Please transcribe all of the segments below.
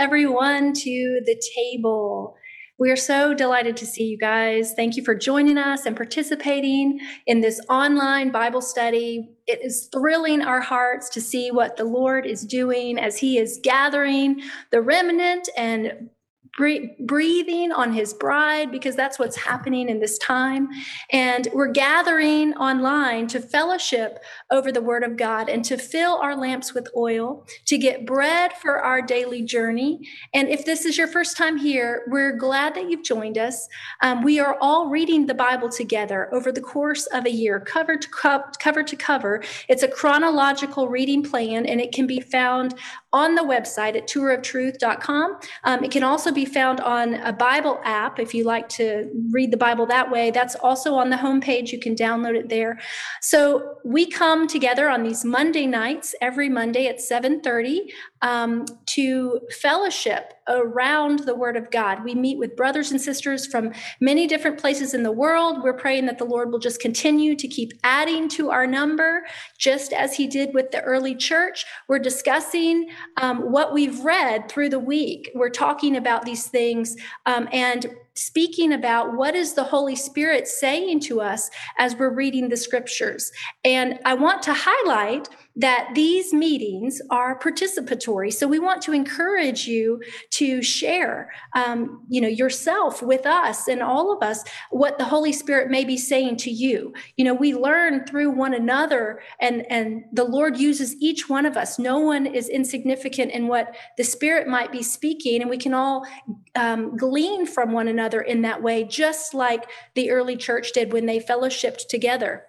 everyone to the table. We are so delighted to see you guys. Thank you for joining us and participating in this online Bible study. It is thrilling our hearts to see what the Lord is doing as He is gathering the remnant and breathing on his bride because that's what's happening in this time. And we're gathering online to fellowship over the word of God and to fill our lamps with oil, to get bread for our daily journey. And if this is your first time here, we're glad that you've joined us. Um, we are all reading the Bible together over the course of a year, cover to co- cover to cover. It's a chronological reading plan, and it can be found on the website at torahoftruth.com. Um, it can also be found on a Bible app if you like to read the Bible that way. That's also on the homepage. You can download it there. So we come together on these Monday nights every Monday at 7:30 um, to fellowship around the Word of God. We meet with brothers and sisters from many different places in the world. We're praying that the Lord will just continue to keep adding to our number, just as He did with the early church. We're discussing um, what we've read through the week. We're talking about these things um, and speaking about what is the Holy Spirit saying to us as we're reading the scriptures. And I want to highlight that these meetings are participatory. So we want to encourage you to share, um, you know, yourself with us and all of us what the Holy Spirit may be saying to you. You know, we learn through one another, and and the Lord uses each one of us. No one is insignificant in what the Spirit might be speaking, and we can all um, glean from one another in that way, just like the early church did when they fellowshipped together.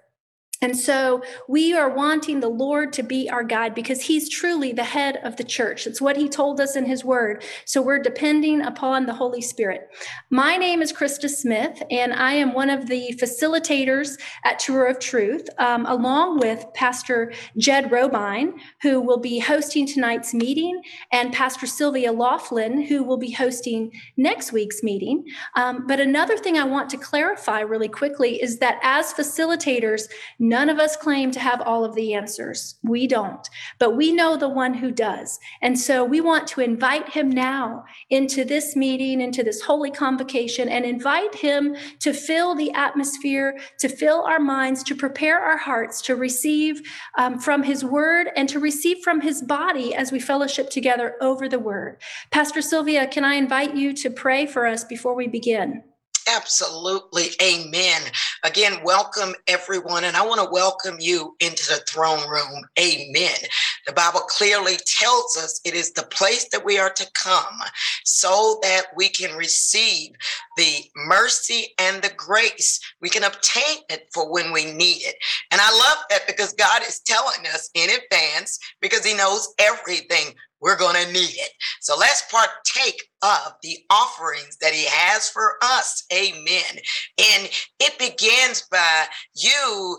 And so we are wanting the Lord to be our guide because he's truly the head of the church. It's what he told us in his word. So we're depending upon the Holy Spirit. My name is Krista Smith, and I am one of the facilitators at Torah of Truth, um, along with Pastor Jed Robine, who will be hosting tonight's meeting, and Pastor Sylvia Laughlin, who will be hosting next week's meeting. Um, but another thing I want to clarify really quickly is that as facilitators, None of us claim to have all of the answers. We don't, but we know the one who does. And so we want to invite him now into this meeting, into this holy convocation, and invite him to fill the atmosphere, to fill our minds, to prepare our hearts to receive um, from his word and to receive from his body as we fellowship together over the word. Pastor Sylvia, can I invite you to pray for us before we begin? Absolutely. Amen. Again, welcome everyone. And I want to welcome you into the throne room. Amen. The Bible clearly tells us it is the place that we are to come so that we can receive the mercy and the grace. We can obtain it for when we need it. And I love that because God is telling us in advance because He knows everything we're going to need it. So let's partake of the offerings that he has for us. Amen. And it begins by you.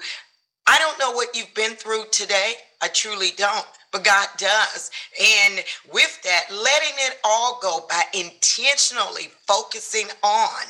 I don't know what you've been through today. I truly don't, but God does. And with that, letting it all go by intentionally focusing on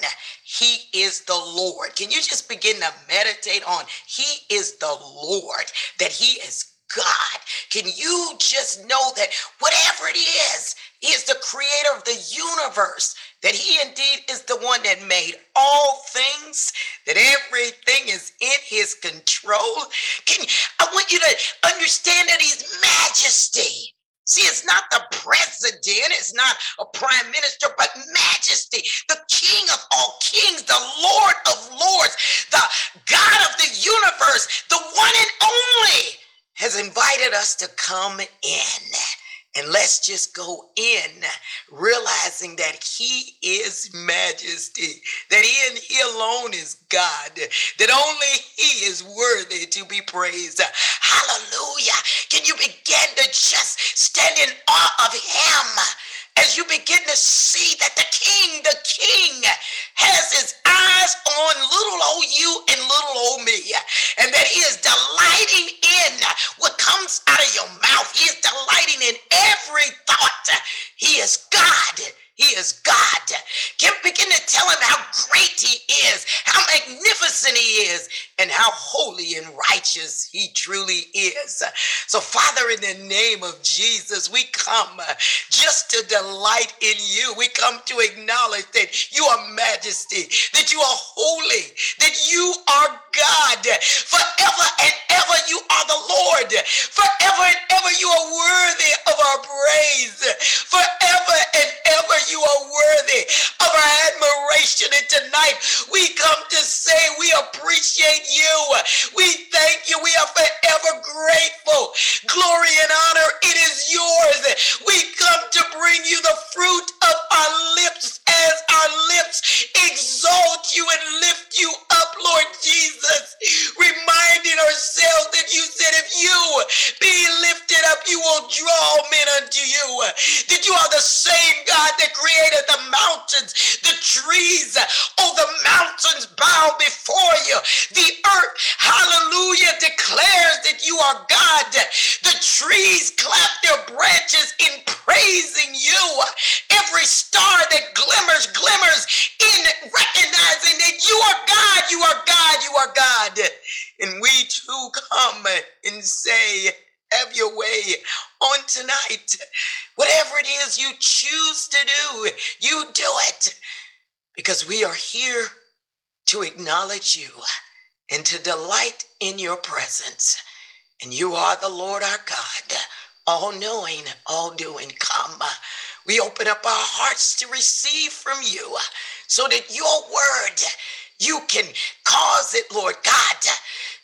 He is the Lord. Can you just begin to meditate on He is the Lord, that He is God. Can you just know that whatever it is, He is the creator of the universe, that He indeed is the one that made all things, that everything is in His control? Can I want you to understand that He's majesty. See, it's not the president, it's not a prime minister, but majesty, the king of all kings, the Lord of lords, the God of the universe, the one and only has invited us to come in. And let's just go in realizing that He is majesty, that He and He alone is God, that only He is worthy to be praised. Hallelujah. Can you begin to just stand in awe of Him? As you begin to see that the king, the king, has his eyes on little old you and little old me, and that he is delighting in what comes out of your mouth. He is delighting in every thought. He is God. He is God. Can begin to tell him how great he is, how magnificent he is, and how holy and righteous he truly is. So, Father, in the name of Jesus, we come just to delight in you. We come to acknowledge that you are majesty, that you are holy, that you are God. Forever and ever, you are the Lord. Forever and ever, you are worthy of our praise. Forever and ever, you are worthy of our admiration. And tonight, we come to say we appreciate you. We thank you. We are forever grateful. Glory and honor, it is yours. We come to bring you the fruit of our lips our lips exalt you and lift you up, Lord Jesus. Reminding ourselves that you said, if you be lifted up, you will draw men unto you. That you are the same God that created the mountains, the trees. Oh, the mountains bow before you. The earth, hallelujah, declares that you are God. The trees clap their branches in praising you. Every star that glimmers, glimmers in recognizing that you are God, you are God, you are God. And we too come and say, have your way on tonight. Whatever it is you choose to do, you do it because we are here to acknowledge you and to delight in your presence. And you are the Lord our God, all knowing, all doing. Come. We open up our hearts to receive from you so that your word, you can cause it, Lord God,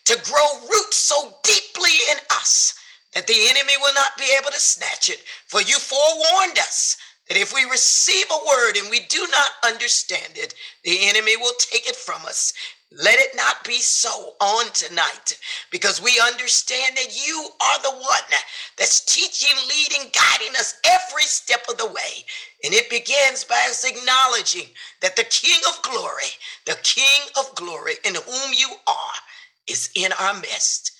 to grow roots so deeply in us that the enemy will not be able to snatch it. For you forewarned us that if we receive a word and we do not understand it, the enemy will take it from us. Let it not be so on tonight because we understand that you are the one that's teaching, leading, guiding us every step of the way. And it begins by us acknowledging that the King of glory, the King of glory in whom you are, is in our midst.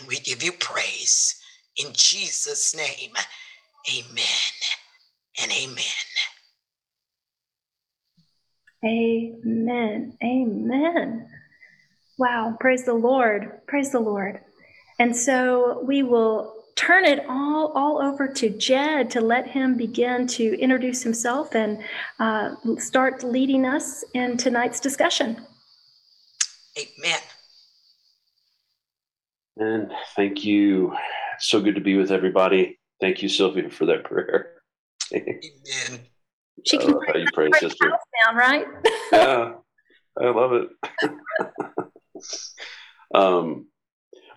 And we give you praise in Jesus' name. Amen and amen. Amen. Amen. Wow. Praise the Lord. Praise the Lord. And so we will turn it all all over to Jed to let him begin to introduce himself and uh, start leading us in tonight's discussion. Amen. And thank you. So good to be with everybody. Thank you, Sylvia, for that prayer. Amen. She can how you pray, sister. down, right? yeah, I love it. um,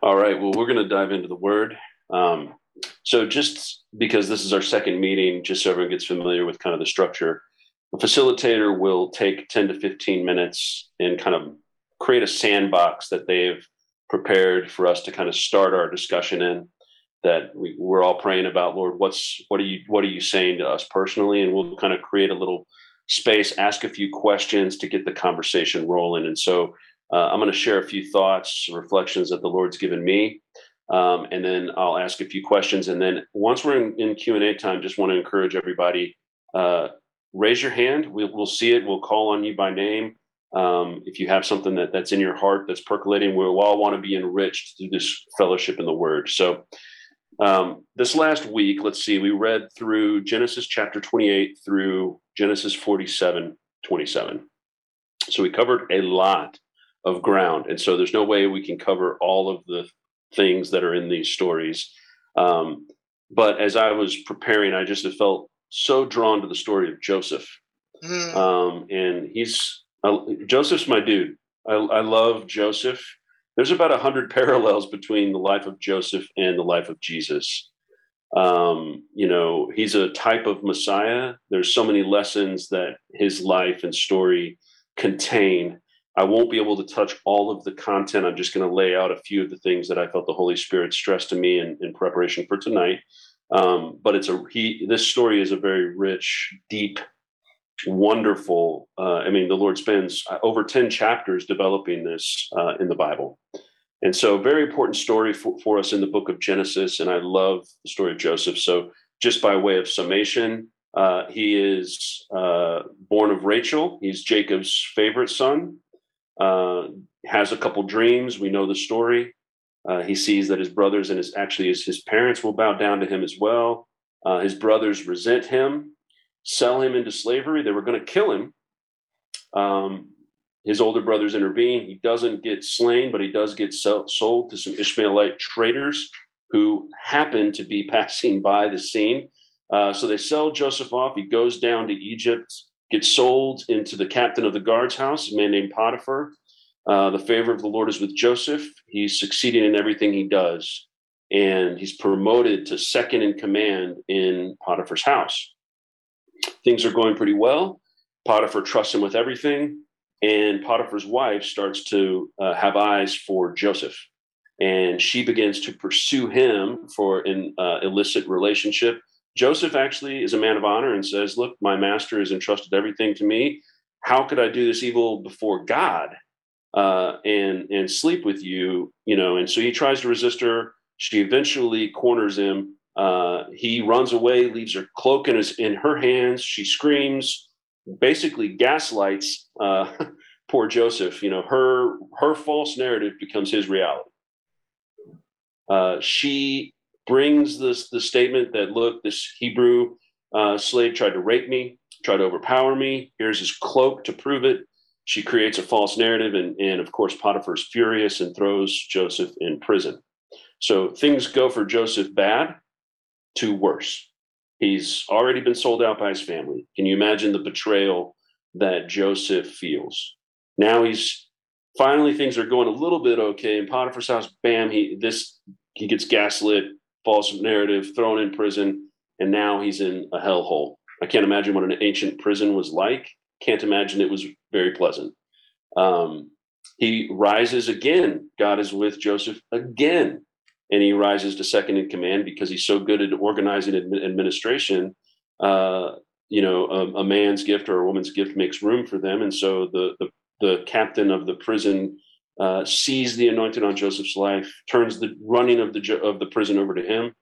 all right. Well, we're going to dive into the word. Um, so, just because this is our second meeting, just so everyone gets familiar with kind of the structure, the facilitator will take 10 to 15 minutes and kind of create a sandbox that they've prepared for us to kind of start our discussion in that we, we're all praying about lord what's what are you what are you saying to us personally and we'll kind of create a little space ask a few questions to get the conversation rolling and so uh, i'm going to share a few thoughts reflections that the lord's given me. Um, and then i'll ask a few questions. And then once we're in, in q&a time just want to encourage everybody uh, raise your hand. We'll, we'll see it. We'll call on you by name. Um, if you have something that, that's in your heart that's percolating we'll all want to be enriched through this fellowship in the word. So um, this last week, let's see, we read through Genesis chapter 28 through Genesis 47 27. So we covered a lot of ground. And so there's no way we can cover all of the things that are in these stories. Um, but as I was preparing, I just felt so drawn to the story of Joseph. Mm. Um, and he's, uh, Joseph's my dude. I, I love Joseph there's about a hundred parallels between the life of Joseph and the life of Jesus. Um, you know, he's a type of Messiah. There's so many lessons that his life and story contain. I won't be able to touch all of the content. I'm just going to lay out a few of the things that I felt the Holy Spirit stressed to me in, in preparation for tonight. Um, but it's a he. This story is a very rich, deep wonderful. Uh, I mean, the Lord spends uh, over 10 chapters developing this uh, in the Bible. And so, very important story for, for us in the book of Genesis. And I love the story of Joseph. So, just by way of summation, Uh, he is uh, born of Rachel. He's Jacob's favorite son. Uh, has a couple dreams. We know the story. Uh, he sees that his brothers and his actually his, his parents will bow down to him as well. Uh, his brothers resent him, sell him into slavery. They were going to kill him. Um, his older brothers intervene. He doesn't get slain, but he does get sold to some Ishmaelite traders who happen to be passing by the scene. Uh, so they sell Joseph off. He goes down to Egypt, gets sold into the captain of the guard's house, a man named Potiphar. Uh, the favor of the Lord is with Joseph. He's succeeding in everything he does, and he's promoted to second in command in Potiphar's house. Things are going pretty well. Potiphar trusts him with everything, and Potiphar's wife starts to uh, have eyes for Joseph, and she begins to pursue him for an uh, illicit relationship. Joseph actually is a man of honor and says, "Look, my master has entrusted everything to me. How could I do this evil before God?" uh, and and sleep with you, you know. And so he tries to resist her. She eventually corners him. Uh, he runs away, leaves her cloak in his in her hands. She screams, basically gaslights uh, poor Joseph. You know, her her false narrative becomes his reality. Uh, she brings this the statement that look, this Hebrew uh, slave tried to rape me, tried to overpower me. Here's his cloak to prove it she creates a false narrative, and, and of course, Potiphar's furious and throws Joseph in prison. So things go for Joseph bad to worse. He's already been sold out by his family. Can you imagine the betrayal that Joseph feels? Now he's finally things are going a little bit okay in Potiphar's house. Bam, he this he gets gaslit, false narrative, thrown in prison, and now he's in a hellhole. I can't imagine what an ancient prison was like can't imagine it was very pleasant. Um, he rises again. God is with Joseph again. And he rises to second in command because he's so good at organizing administration. Uh, you know, a, a, man's gift or a woman's gift makes room for them. And so the, the, the captain of the prison uh, sees the anointed on Joseph's life, turns the running of the, of the prison over to him.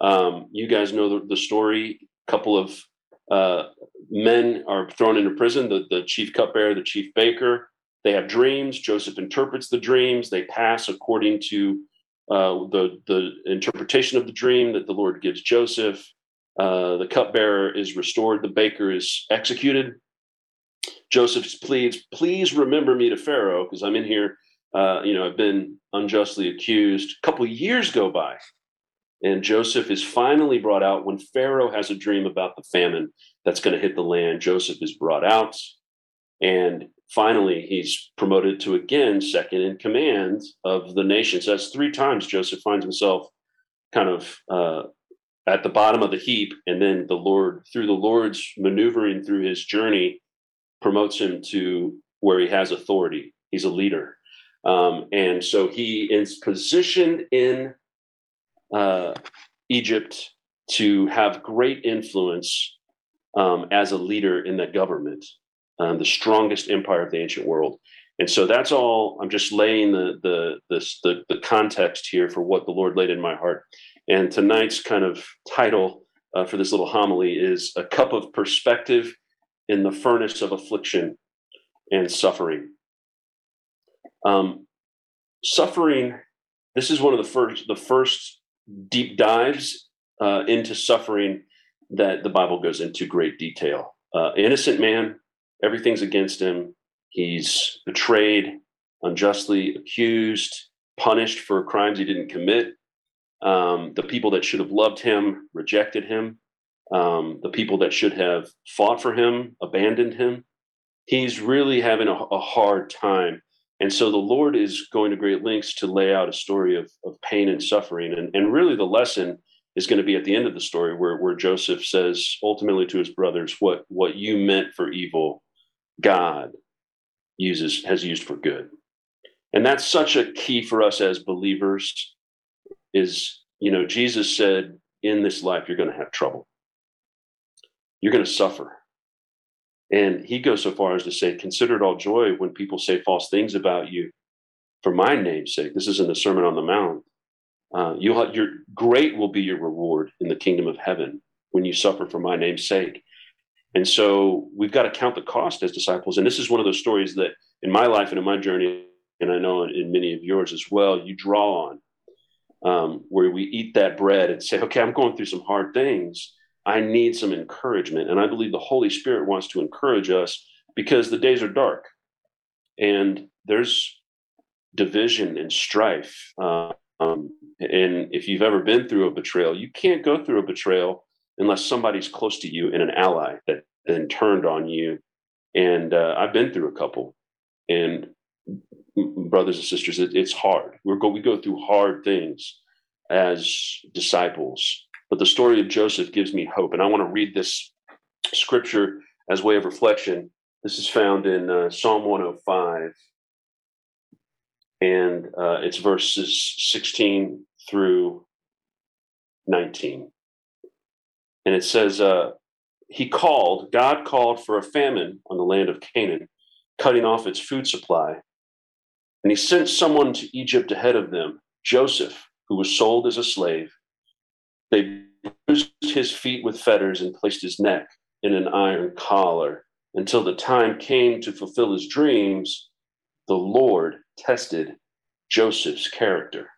Um, you guys know the, the story. A couple of uh, men are thrown into prison the, the chief cupbearer, the chief baker. They have dreams. Joseph interprets the dreams. They pass according to uh, the, the interpretation of the dream that the Lord gives Joseph. Uh, the cupbearer is restored. The baker is executed. Joseph pleads, please remember me to Pharaoh because I'm in here. Uh, you know, I've been unjustly accused. A couple years go by, and Joseph is finally brought out when Pharaoh has a dream about the famine that's going to hit the land. Joseph is brought out. And finally, he's promoted to again second in command of the nation. So that's three times Joseph finds himself kind of uh, at the bottom of the heap. And then the Lord, through the Lord's maneuvering through his journey, promotes him to where he has authority. He's a leader. Um, and so he is positioned in uh, Egypt to have great influence um, as a leader in that government, um, the strongest empire of the ancient world. And so that's all. I'm just laying the the the, the context here for what the Lord laid in my heart. And tonight's kind of title uh, for this little homily is a cup of perspective in the furnace of affliction and suffering. Um, suffering. This is one of the first the first deep dives uh, into suffering that the Bible goes into great detail. Uh, innocent man, everything's against him. He's betrayed, unjustly accused, punished for crimes he didn't commit. Um, the people that should have loved him rejected him. Um, the people that should have fought for him abandoned him. He's really having a, a hard time and so the Lord is going to great lengths to lay out a story of, of pain and suffering. And, and really, the lesson is going to be at the end of the story where, where Joseph says ultimately to his brothers, what, what you meant for evil, God uses has used for good. And that's such a key for us as believers is, you know, Jesus said, in this life, you're going to have trouble. You're going to suffer. And he goes so far as to say, Consider it all joy when people say false things about you for my name's sake. This isn't the Sermon on the Mount. Uh, you'll have, your great will be your reward in the kingdom of heaven. when you suffer for my name's sake. And so we've got to count the cost as disciples. And this is one of those stories that in my life and in my journey, and I know in many of yours as well, you draw on um, where we eat that bread and say, okay, I'm going through some hard things. I need some encouragement. And I believe the Holy Spirit wants to encourage us because the days are dark and there's division and strife. Um, and if you've ever been through a betrayal, you can't go through a betrayal unless somebody's close to you and an ally that then turned on you. And uh, I've been through a couple, and brothers and sisters, it, it's hard. we go we go through hard things as disciples. But the story of Joseph gives me hope, and I want to read this scripture as way of reflection. This is found in uh, Psalm 105, and uh, it's verses 16 through 19. And it says, uh, He called, God called for a famine on the land of Canaan, cutting off its food supply. And he sent someone to Egypt ahead of them, Joseph, who was sold as a slave. They bruised his feet with fetters and placed his neck in an iron collar until the time came to fulfill his dreams. The Lord tested Joseph's character.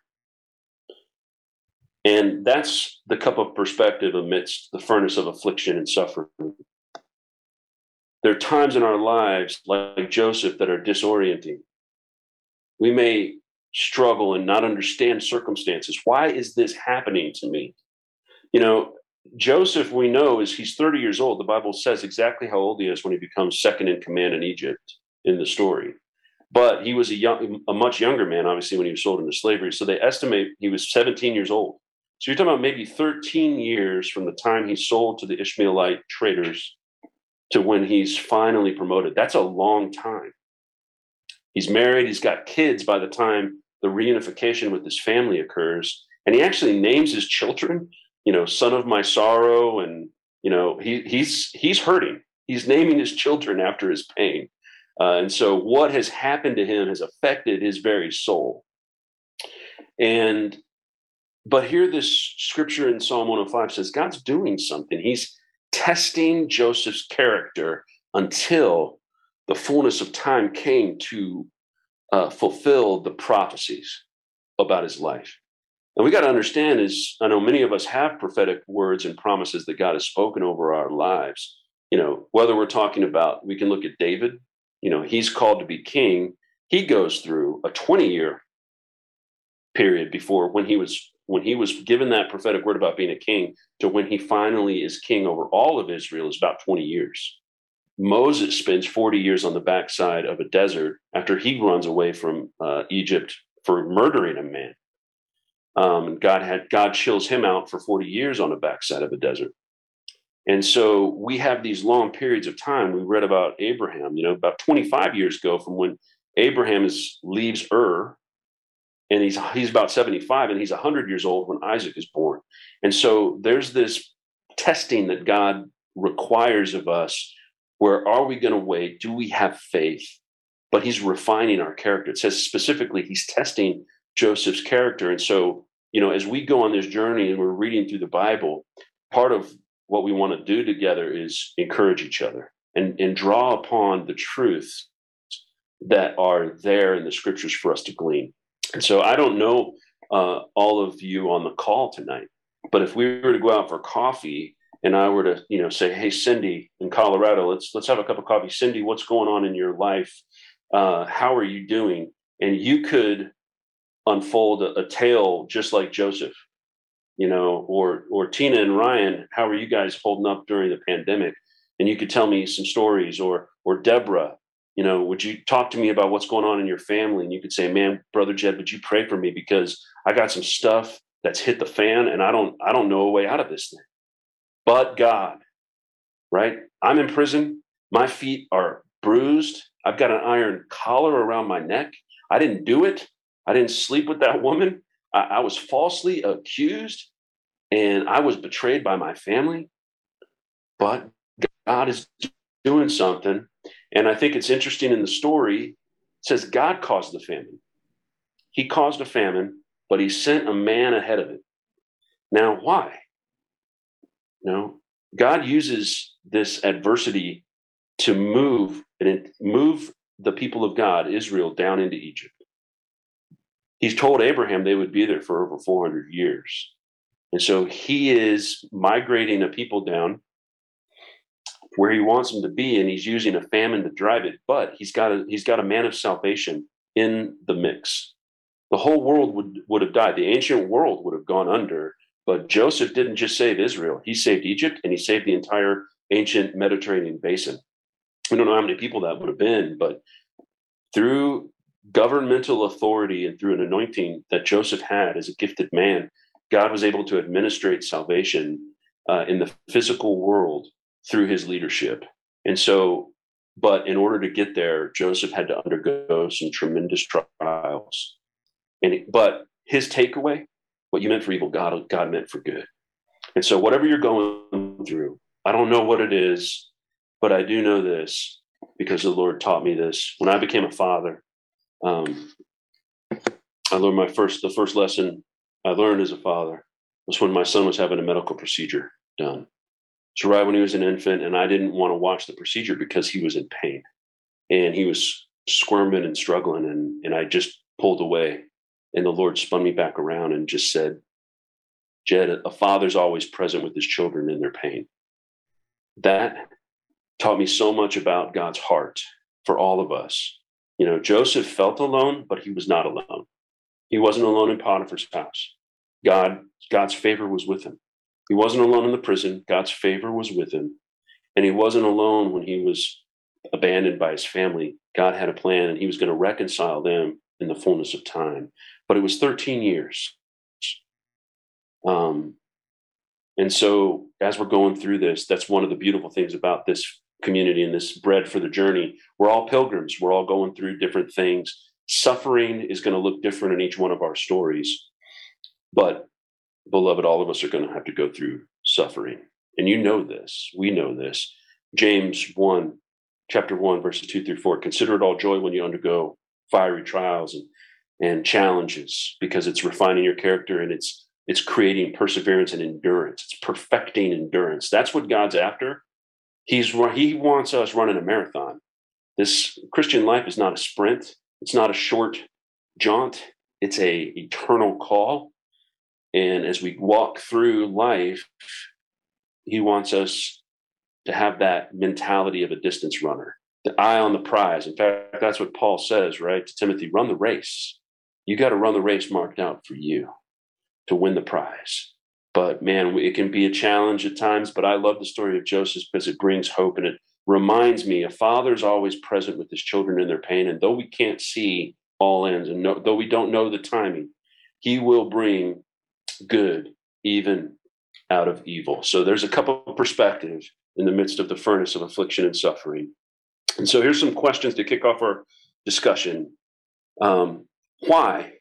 And that's the cup of perspective amidst the furnace of affliction and suffering. There are times in our lives, like Joseph, that are disorienting. We may struggle and not understand circumstances. Why is this happening to me? You know, Joseph, we know, is he's 30 years old. The Bible says exactly how old he is when he becomes second in command in Egypt in the story. But he was a young, a much younger man, obviously, when he was sold into slavery. So they estimate he was 17 years old. So you're talking about maybe 13 years from the time he's sold to the Ishmaelite traders to when he's finally promoted. That's a long time. He's married, he's got kids by the time the reunification with his family occurs. And he actually names his children, you know, son of my sorrow. And, you know, he, he's, he's hurting. He's naming his children after his pain. Uh, and so what has happened to him has affected his very soul. And but here, this scripture in Psalm 105 says God's doing something. He's testing Joseph's character until the fullness of time came to uh, fulfill the prophecies about his life. And we got to understand is I know many of us have prophetic words and promises that God has spoken over our lives. You know, whether we're talking about, we can look at David, you know, he's called to be king. He goes through a 20 year period before when he was when he was given that prophetic word about being a king to when he finally is king over all of Israel is about 20 years. Moses spends 40 years on the backside of a desert after he runs away from uh, Egypt for murdering a man. Um, God had God chills him out for 40 years on the backside of a desert. And so we have these long periods of time. We read about Abraham, you know, about 25 years ago from when Abraham is, leaves Ur and he's he's about 75 and he's 100 years old when Isaac is born. And so there's this testing that God requires of us where are we going to wait? Do we have faith? But he's refining our character. It says specifically he's testing Joseph's character. And so, you know, as we go on this journey and we're reading through the Bible, part of what we want to do together is encourage each other and, and draw upon the truths that are there in the scriptures for us to glean. And so I don't know uh, all of you on the call tonight, but if we were to go out for coffee and I were to, you know, say, "Hey, Cindy in Colorado, let's let's have a cup of coffee." Cindy, what's going on in your life? Uh, how are you doing? And you could unfold a, a tale just like Joseph, you know, or or Tina and Ryan. How are you guys holding up during the pandemic? And you could tell me some stories, or or Deborah, you know, would you talk to me about what's going on in your family? And you could say, man, brother Jed, would you pray for me because I got some stuff that's hit the fan and I don't, I don't know a way out of this thing. But God, right? I'm in prison. My feet are bruised. I've got an iron collar around my neck. I didn't do it. I didn't sleep with that woman. I, I was falsely accused and I was betrayed by my family. But God is doing something and I think it's interesting in the story, it says God caused the famine. He caused a famine, but he sent a man ahead of it. Now, why? No, God uses this adversity to move and move the people of God, Israel, down into Egypt. He's told Abraham they would be there for over 400 years. And so he is migrating a people down where he wants them to be, and he's using a famine to drive it. But he's got a he's got a man of salvation in the mix. The whole world would would have died. The ancient world would have gone under. But Joseph didn't just save Israel; he saved Egypt, and he saved the entire ancient Mediterranean basin. We don't know how many people that would have been, but through governmental authority and through an anointing that Joseph had as a gifted man, God was able to administrate salvation uh, in the physical world through his leadership. And so, but in order to get there, Joseph had to undergo some tremendous trials. And but his takeaway, what you meant for evil, God God meant for good. And so, whatever you're going through, I don't know what it is, but I do know this because the Lord taught me this when I became a father. Um, I learned my first the first lesson I learned as a father was when my son was having a medical procedure done. So right when he was an infant, and I didn't want to watch the procedure because he was in pain and he was squirming and struggling, and and I just pulled away. And the Lord spun me back around and just said, Jed, a father's always present with his children in their pain. That taught me so much about God's heart for all of us. You know, Joseph felt alone, but he was not alone. He wasn't alone in Potiphar's house. God, God's favor was with him. He wasn't alone in the prison. God's favor was with him. And he wasn't alone when he was abandoned by his family. God had a plan and he was going to reconcile them in the fullness of time. But it was 13 years. Um, and so, as we're going through this, that's one of the beautiful things about this community and this bread for the journey. We're all pilgrims, we're all going through different things. Suffering is going to look different in each one of our stories. But beloved, all of us are going to have to go through suffering. And you know this. We know this. James 1, chapter 1, verses 2 through 4. Consider it all joy when you undergo fiery trials and, and challenges because it's refining your character and it's it's creating perseverance and endurance. It's perfecting endurance. That's what God's after. He's he wants us running a marathon. This Christian life is not a sprint. It's not a short jaunt. It's a eternal call and as we walk through life, he wants us to have that mentality of a distance runner, the eye on the prize. In fact, that's what Paul says, right? To Timothy, run the race. You got to run the race marked out for you to win the prize. But man, it can be a challenge at times. But I love the story of Joseph because it brings hope and it reminds me a father is always present with his children in their pain. And though we can't see all ends and no, though we don't know the timing, he will bring good even out of evil. So there's a couple of perspectives in the midst of the furnace of affliction and suffering. And so here's some questions to kick off our discussion. Um, why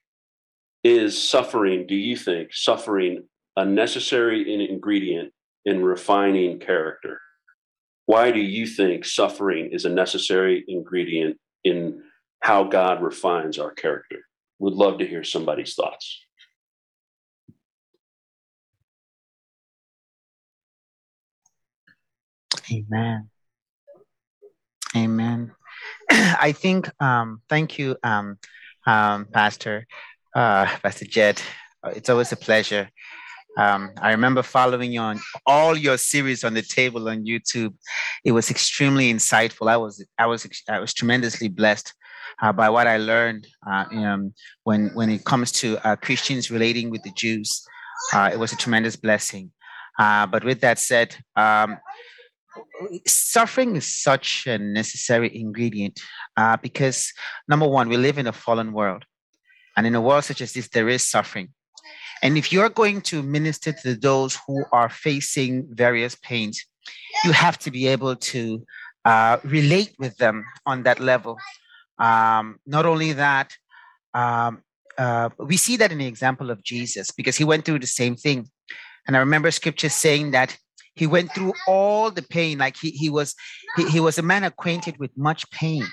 is suffering, do you think, suffering a necessary ingredient in refining character? Why do you think suffering is a necessary ingredient in how God refines our character? Would love to hear somebody's thoughts. Amen. Amen. I think, um, thank you, um, um, Pastor, uh, Pastor Jed. It's always a pleasure. Um, I remember following you on all your series on the table on YouTube. It was extremely insightful. I was, I was, I was tremendously blessed uh, by what I learned uh, um, when when it comes to uh, Christians relating with the Jews. Uh, it was a tremendous blessing. Uh, but with that said, um, suffering is such a necessary ingredient uh, because number one we live in a fallen world and in a world such as this there is suffering and if you're going to minister to those who are facing various pains you have to be able to uh, relate with them on that level. Um, not only that um, uh, we see that in the example of jesus because he went through the same thing. And i remember scripture saying that he went through all the pain like he, he was he, he was a man acquainted with much pain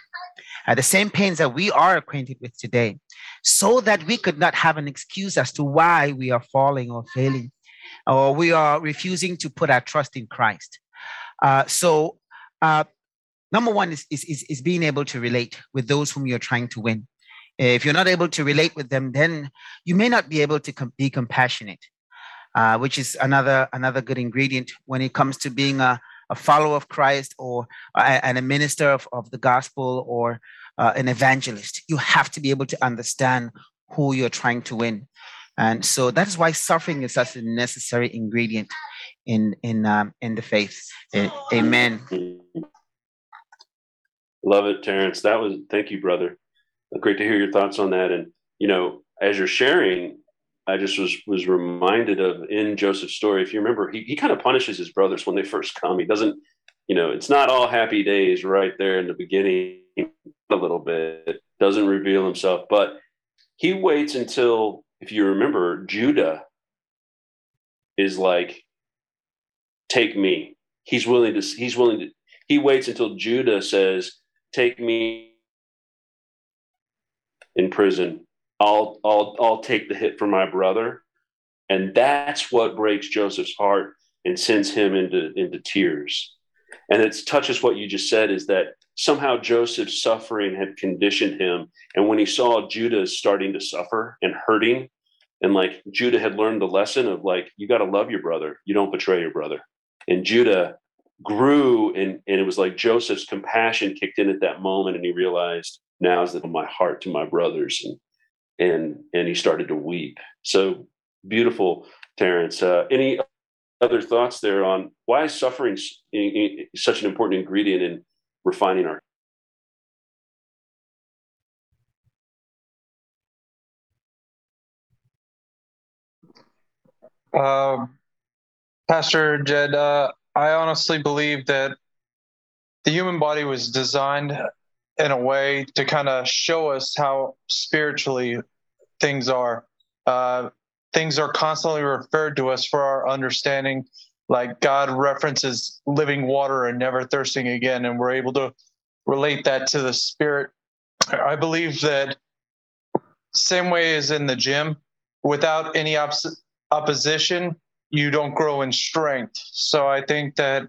uh, the same pains that we are acquainted with today so that we could not have an excuse as to why we are falling or failing or we are refusing to put our trust in Christ. Uh, so, uh, number one is, is, is, is being able to relate with those whom you're trying to win. If you're not able to relate with them, then you may not be able to com- be compassionate, uh, which is another another good ingredient when it comes to being a, a follower of Christ or a, and a minister of, of the gospel or uh, an evangelist. You have to be able to understand who you're trying to win. And so that is why suffering is such a necessary ingredient in in um, in the faith. Amen. Love it, Terrence. That was thank you, brother. Great to hear your thoughts on that. And you know, as you're sharing, I just was was reminded of in Joseph's story. If you remember, he he kind of punishes his brothers when they first come. He doesn't, you know, it's not all happy days right there in the beginning. A little bit doesn't reveal himself, but he waits until if you remember, Judah is like, take me. He's willing to, he's willing to, he waits until Judah says, take me in prison. I'll, I'll, I'll take the hit for my brother. And that's what breaks Joseph's heart and sends him into, into tears. And it touches what you just said is that somehow Joseph's suffering had conditioned him. And when he saw Judah starting to suffer and hurting, and like Judah had learned the lesson of like, you got to love your brother, you don't betray your brother. And Judah grew, and, and it was like Joseph's compassion kicked in at that moment, and he realized, now is that my heart to my brothers. And and and he started to weep. So beautiful, Terrence. Uh, any other thoughts there on why is suffering is such an important ingredient in refining our uh, Pastor Jed, uh, I honestly believe that the human body was designed in a way to kind of show us how spiritually things are. Uh, things are constantly referred to us for our understanding like God references living water and never thirsting again, and we're able to relate that to the spirit. I believe that same way as in the gym, without any op- opposition, you don't grow in strength. So I think that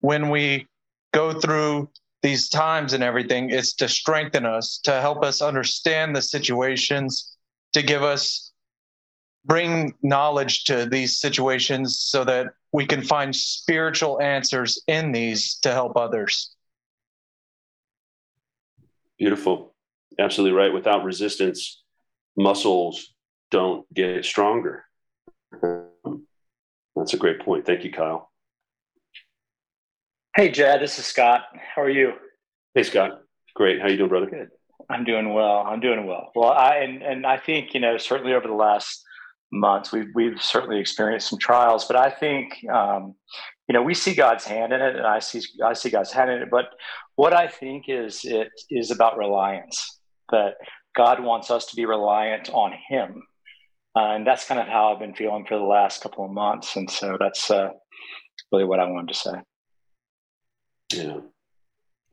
when we go through these times and everything, is to strengthen us, to help us understand the situations, to give us bring knowledge to these situations so that we can find spiritual answers in these to help others. Beautiful. Absolutely right. Without resistance, muscles don't get stronger. That's a great point. Thank you, Kyle. Hey, Jed, this is Scott. How are you? Hey, Scott. Great. How you doing, brother? Good. I'm doing well. I'm doing well. Well, I and, and I think you know certainly over the last months. We've we've certainly experienced some trials, but I think um, you know we see God's hand in it, and I see I see God's hand in it. But what I think is it is about reliance. That God wants us to be reliant on Him, uh, and that's kind of how I've been feeling for the last couple of months. And so that's uh, really what I wanted to say. Yeah.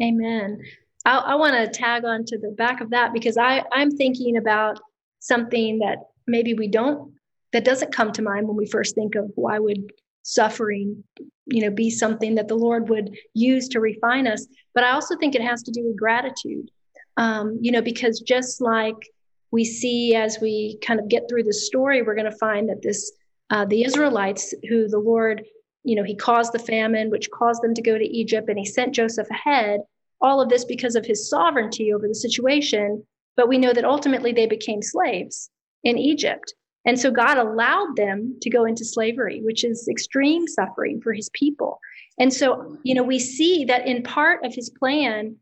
Amen. I, I want to tag on to the back of that because I, I'm thinking about something that maybe we don't that doesn't come to mind when we first think of why would suffering you know be something that the lord would use to refine us but i also think it has to do with gratitude um, you know because just like we see as we kind of get through the story we're going to find that this uh, the israelites who the lord you know he caused the famine which caused them to go to egypt and he sent joseph ahead all of this because of his sovereignty over the situation. But we know that ultimately they became slaves in egypt. And so God allowed them to go into slavery, which is extreme suffering for his people. And so, you know, we see that in part of his plan,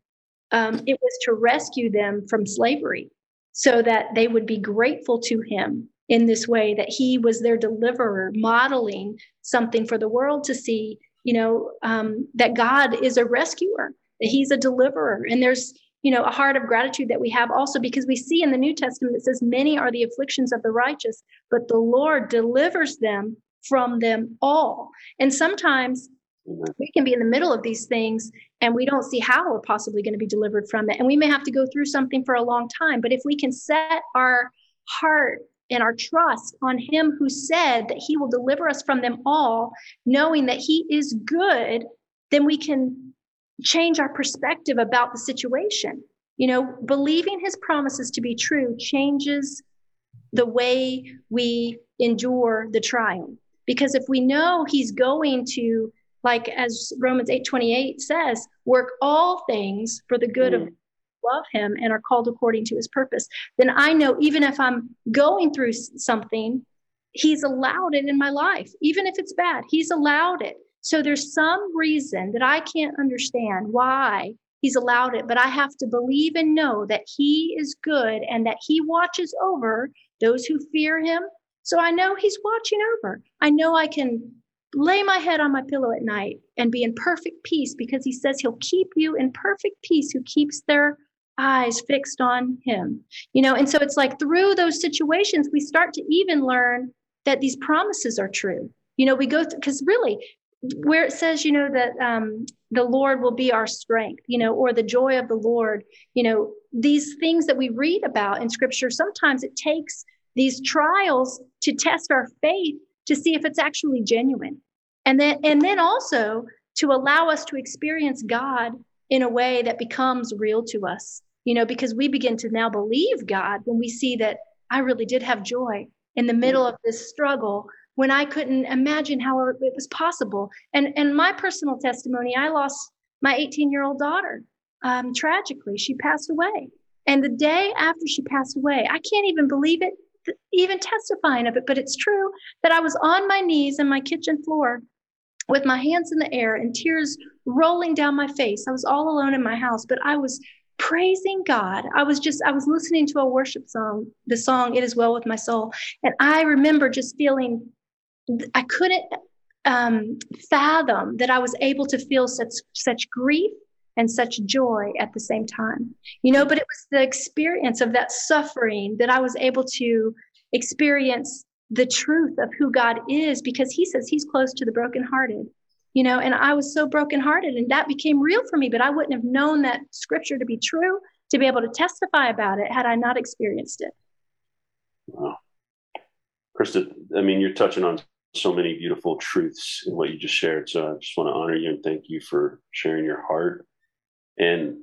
um, it was to rescue them from slavery so that they would be grateful to him in this way, that he was their deliverer, modeling something for the world to see, you know, um, that God is a rescuer, that he's a deliverer. And there's, you know, a heart of gratitude that we have also because we see in the New Testament it says, Many are the afflictions of the righteous, but the Lord delivers them from them all. And sometimes we can be in the middle of these things and we don't see how we're possibly going to be delivered from it. And we may have to go through something for a long time. But if we can set our heart and our trust on him who said that he will deliver us from them all, knowing that he is good, then we can change our perspective about the situation. You know, believing his promises to be true changes the way we endure the trial. Because if we know he's going to, like as Romans 8:28 says, work all things for the good mm. of love him and are called according to his purpose, then I know even if I'm going through something, he's allowed it in my life. Even if it's bad, he's allowed it. So there's some reason that I can't understand why he's allowed it, but I have to believe and know that he is good and that he watches over those who fear him. So I know he's watching over. I know I can lay my head on my pillow at night and be in perfect peace because he says he'll keep you in perfect peace who keeps their eyes fixed on him. You know, and so it's like through those situations, we start to even learn that these promises are true. You know, we go because really, where it says, you know, that um, the Lord will be our strength, you know, or the joy of the Lord, you know, these things that we read about in scripture, sometimes it takes these trials to test our faith to see if it's actually genuine. And then, and then also to allow us to experience God in a way that becomes real to us, you know, because we begin to now believe God when we see that I really did have joy in the middle of this struggle when I couldn't imagine how it was possible. And and my personal testimony, I lost my 18 year old daughter um, tragically. She passed away, and the day after she passed away, I can't even believe it, even testifying of it, but it's true that I was on my knees in my kitchen floor with my hands in the air and tears rolling down my face. I was all alone in my house, but I was praising God. I was just, I was listening to a worship song, the song, It Is Well With My Soul. And I remember just feeling I couldn't um, fathom that I was able to feel such such grief and such joy at the same time. You know, but it was the experience of that suffering that I was able to experience the truth of who God is because he says he's close to the brokenhearted. You know, and I was so brokenhearted and that became real for me, but I wouldn't have known that scripture to be true to be able to testify about it had I not experienced it. Wow. Krista, I mean, you're touching on so many beautiful truths in what you just shared. So I just want to honor you and thank you for sharing your heart. And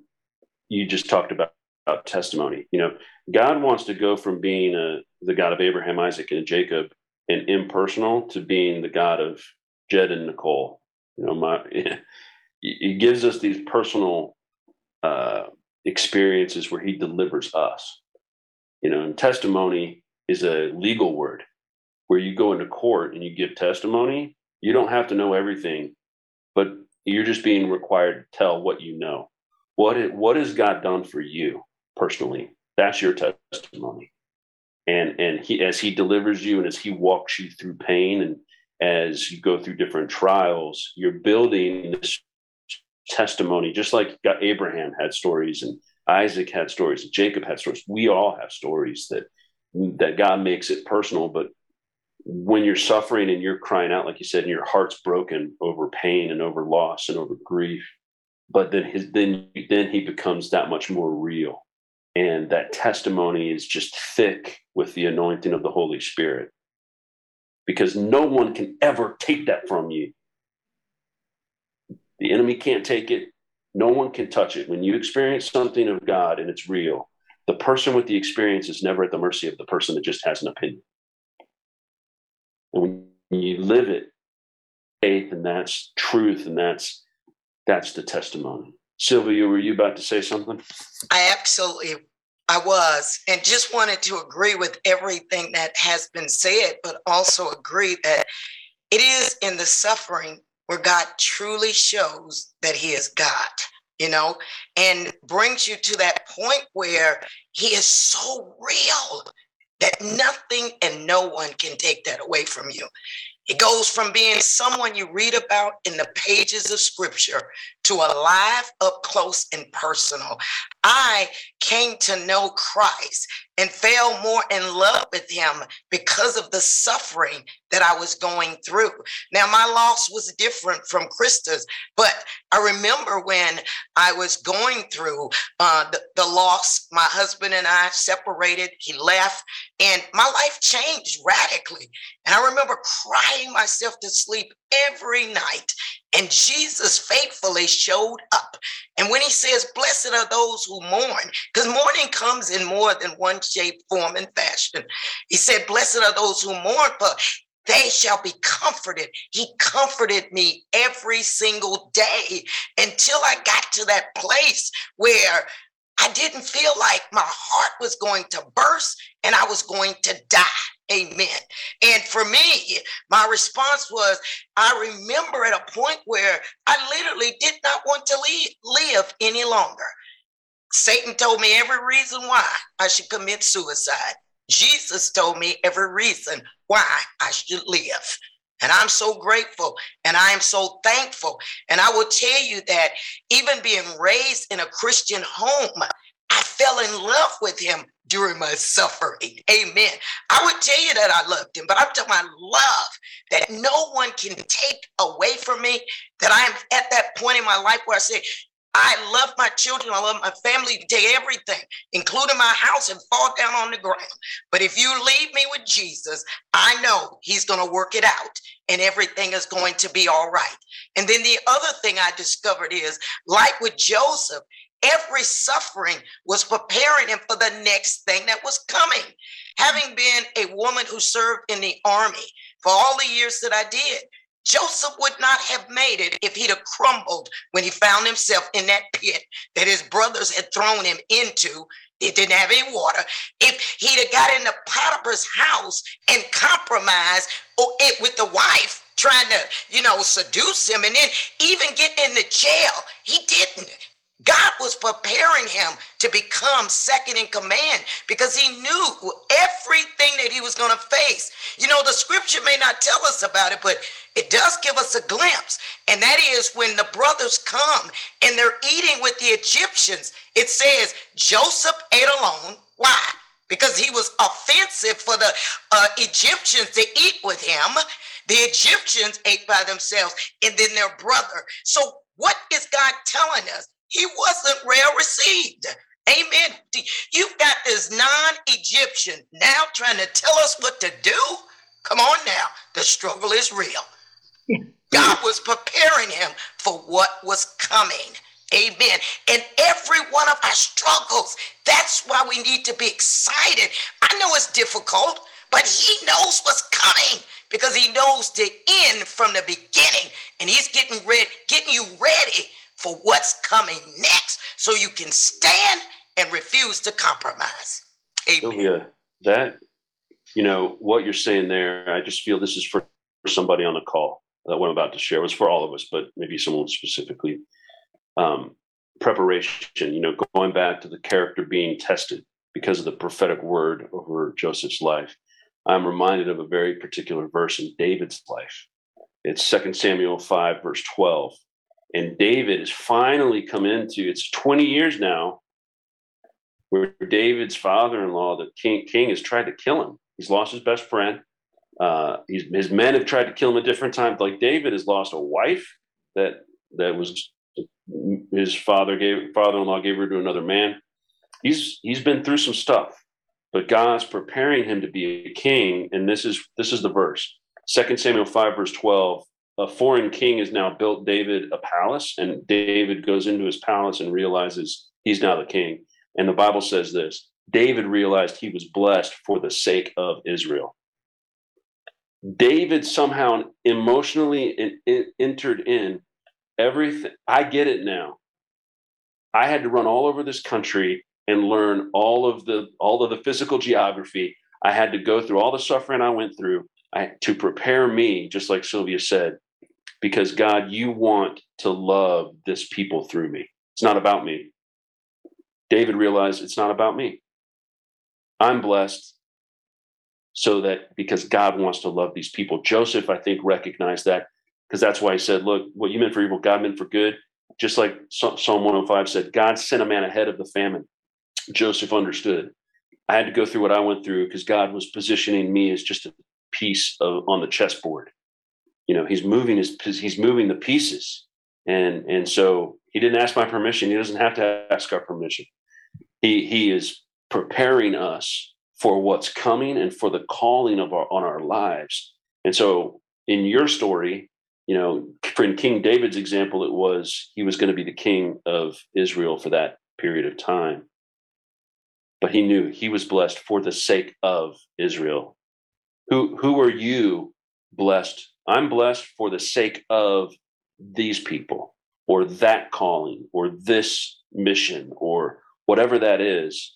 you just talked about, about testimony. You know, God wants to go from being a, the God of Abraham, Isaac, and Jacob and impersonal to being the God of Jed and Nicole. You know, my he gives us these personal uh, experiences where he delivers us. You know, and testimony is a legal word where you go into court and you give testimony, you don't have to know everything, but you're just being required to tell what you know. What it, what has God done for you personally? That's your testimony. And and he as he delivers you and as he walks you through pain and as you go through different trials, you're building this testimony, just like Abraham had stories and Isaac had stories, and Jacob had stories. We all have stories that that God makes it personal, but when you're suffering and you're crying out, like you said, and your heart's broken over pain and over loss and over grief, but then his then then he becomes that much more real, and that testimony is just thick with the anointing of the Holy Spirit, because no one can ever take that from you. The enemy can't take it. No one can touch it. When you experience something of God and it's real, the person with the experience is never at the mercy of the person that just has an opinion. And when you live it, faith, and that's truth, and that's that's the testimony. Sylvia, were you about to say something? I absolutely I was, and just wanted to agree with everything that has been said, but also agree that it is in the suffering where God truly shows that He is God, you know, and brings you to that point where He is so real that nothing and no one can take that away from you. It goes from being someone you read about in the pages of scripture to alive, up close, and personal. I came to know Christ and fell more in love with him because of the suffering that I was going through. Now, my loss was different from Krista's, but I remember when I was going through uh, the, the loss, my husband and I separated, he left, and my life changed radically. And I remember crying myself to sleep every night and Jesus faithfully showed up. And when he says, Blessed are those who mourn, because mourning comes in more than one shape, form, and fashion. He said, Blessed are those who mourn, but they shall be comforted. He comforted me every single day until I got to that place where I didn't feel like my heart was going to burst and I was going to die. Amen. And for me, my response was I remember at a point where I literally did not want to leave, live any longer. Satan told me every reason why I should commit suicide. Jesus told me every reason why I should live. And I'm so grateful and I am so thankful. And I will tell you that even being raised in a Christian home, I fell in love with him during my suffering. Amen. I would tell you that I loved him, but I'm talking about love that no one can take away from me. That I am at that point in my life where I say, I love my children. I love my family. Take everything, including my house, and fall down on the ground. But if you leave me with Jesus, I know He's going to work it out and everything is going to be all right. And then the other thing I discovered is like with Joseph, every suffering was preparing him for the next thing that was coming. Having been a woman who served in the army for all the years that I did, Joseph would not have made it if he'd have crumbled when he found himself in that pit that his brothers had thrown him into. It didn't have any water. If he'd have got into Potiphar's house and compromised it with the wife, trying to, you know, seduce him and then even get in the jail, he didn't. God was preparing him to become second in command because he knew everything that he was going to face. You know, the scripture may not tell us about it, but it does give us a glimpse. And that is when the brothers come and they're eating with the Egyptians, it says Joseph ate alone. Why? Because he was offensive for the uh, Egyptians to eat with him. The Egyptians ate by themselves and then their brother. So, what is God telling us? He wasn't well received. Amen. You've got this non Egyptian now trying to tell us what to do. Come on now. The struggle is real. God was preparing him for what was coming. Amen. And every one of our struggles, that's why we need to be excited. I know it's difficult, but he knows what's coming because he knows the end from the beginning. And he's getting ready, getting you ready for what's coming next so you can stand and refuse to compromise. Amen. yeah, that, you know, what you're saying there, I just feel this is for, somebody on the call that what I'm about to share it was for all of us, but maybe someone specifically. Um, preparation, you know, going back to the character being tested because of the prophetic word over Joseph's life. I'm reminded of a very particular verse in David's life. It's 2 Samuel 5, verse 12. And David has finally come into it's 20 years now where David's father-in-law, the king, king has tried to kill him. He's lost his best friend. Uh, his men have tried to kill him at different times. Like David has lost a wife that that was his father gave father-in-law gave her to another man. He's he's been through some stuff, but God's preparing him to be a king. And this is this is the verse. Second Samuel 5, verse 12 a foreign king has now built David a palace, and David goes into his palace and realizes he's now the king. And the Bible says this David realized he was blessed for the sake of Israel. David somehow emotionally in, in, entered in everything. I get it now. I had to run all over this country and learn all of the all of the physical geography. I had to go through all the suffering I went through I, to prepare me, just like Sylvia said, because God, you want to love this people through me. It's not about me. David realized it's not about me. I'm blessed. so that because God wants to love these people. Joseph, I think, recognized that because that's why he said, Look, what you meant for evil, God meant for good. Just like Psalm 105 said, God sent a man ahead of the famine. Joseph understood. I had to go through what I went through because God was positioning me as just a piece of, on the chessboard. You know, he's moving his he's moving the pieces, and and so he didn't ask my permission. He doesn't have to ask our permission. He he is preparing us for what's coming and for the calling of our on our lives. And so in your story, you know, for in King David's example, it was he was going to be the king of Israel for that period of time. But he knew he was blessed for the sake of Israel. Who who are you blessed? I'm blessed for the sake of these people or that calling or this mission or whatever that is.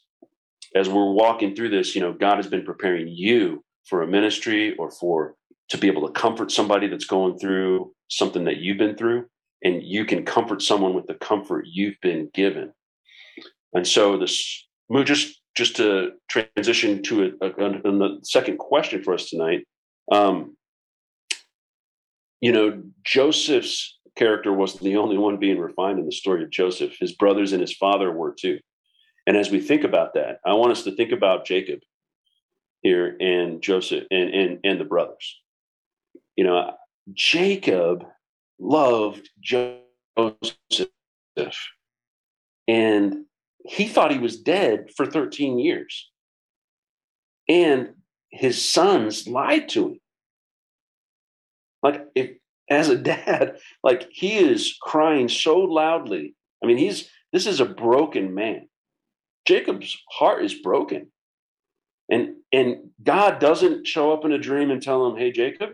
As we're walking through this, you know, God has been preparing you for a ministry or for to be able to comfort somebody that's going through something that you've been through and you can comfort someone with the comfort you've been given and so this just just to transition to a, the second question for us tonight. Um, you know joseph's character wasn't the only one being refined in the story of joseph. His brothers and his father were too. And as we think about that i want us to think about jacob here and joseph and and, and the brothers. You know, Jacob loved Joseph. And he thought he was dead for 13 years. And his sons lied to him. Like, if as a dad, like he is crying so loudly. I mean, he's this is a broken man. Jacob's heart is broken. And and God doesn't show up in a dream and tell him, hey, Jacob,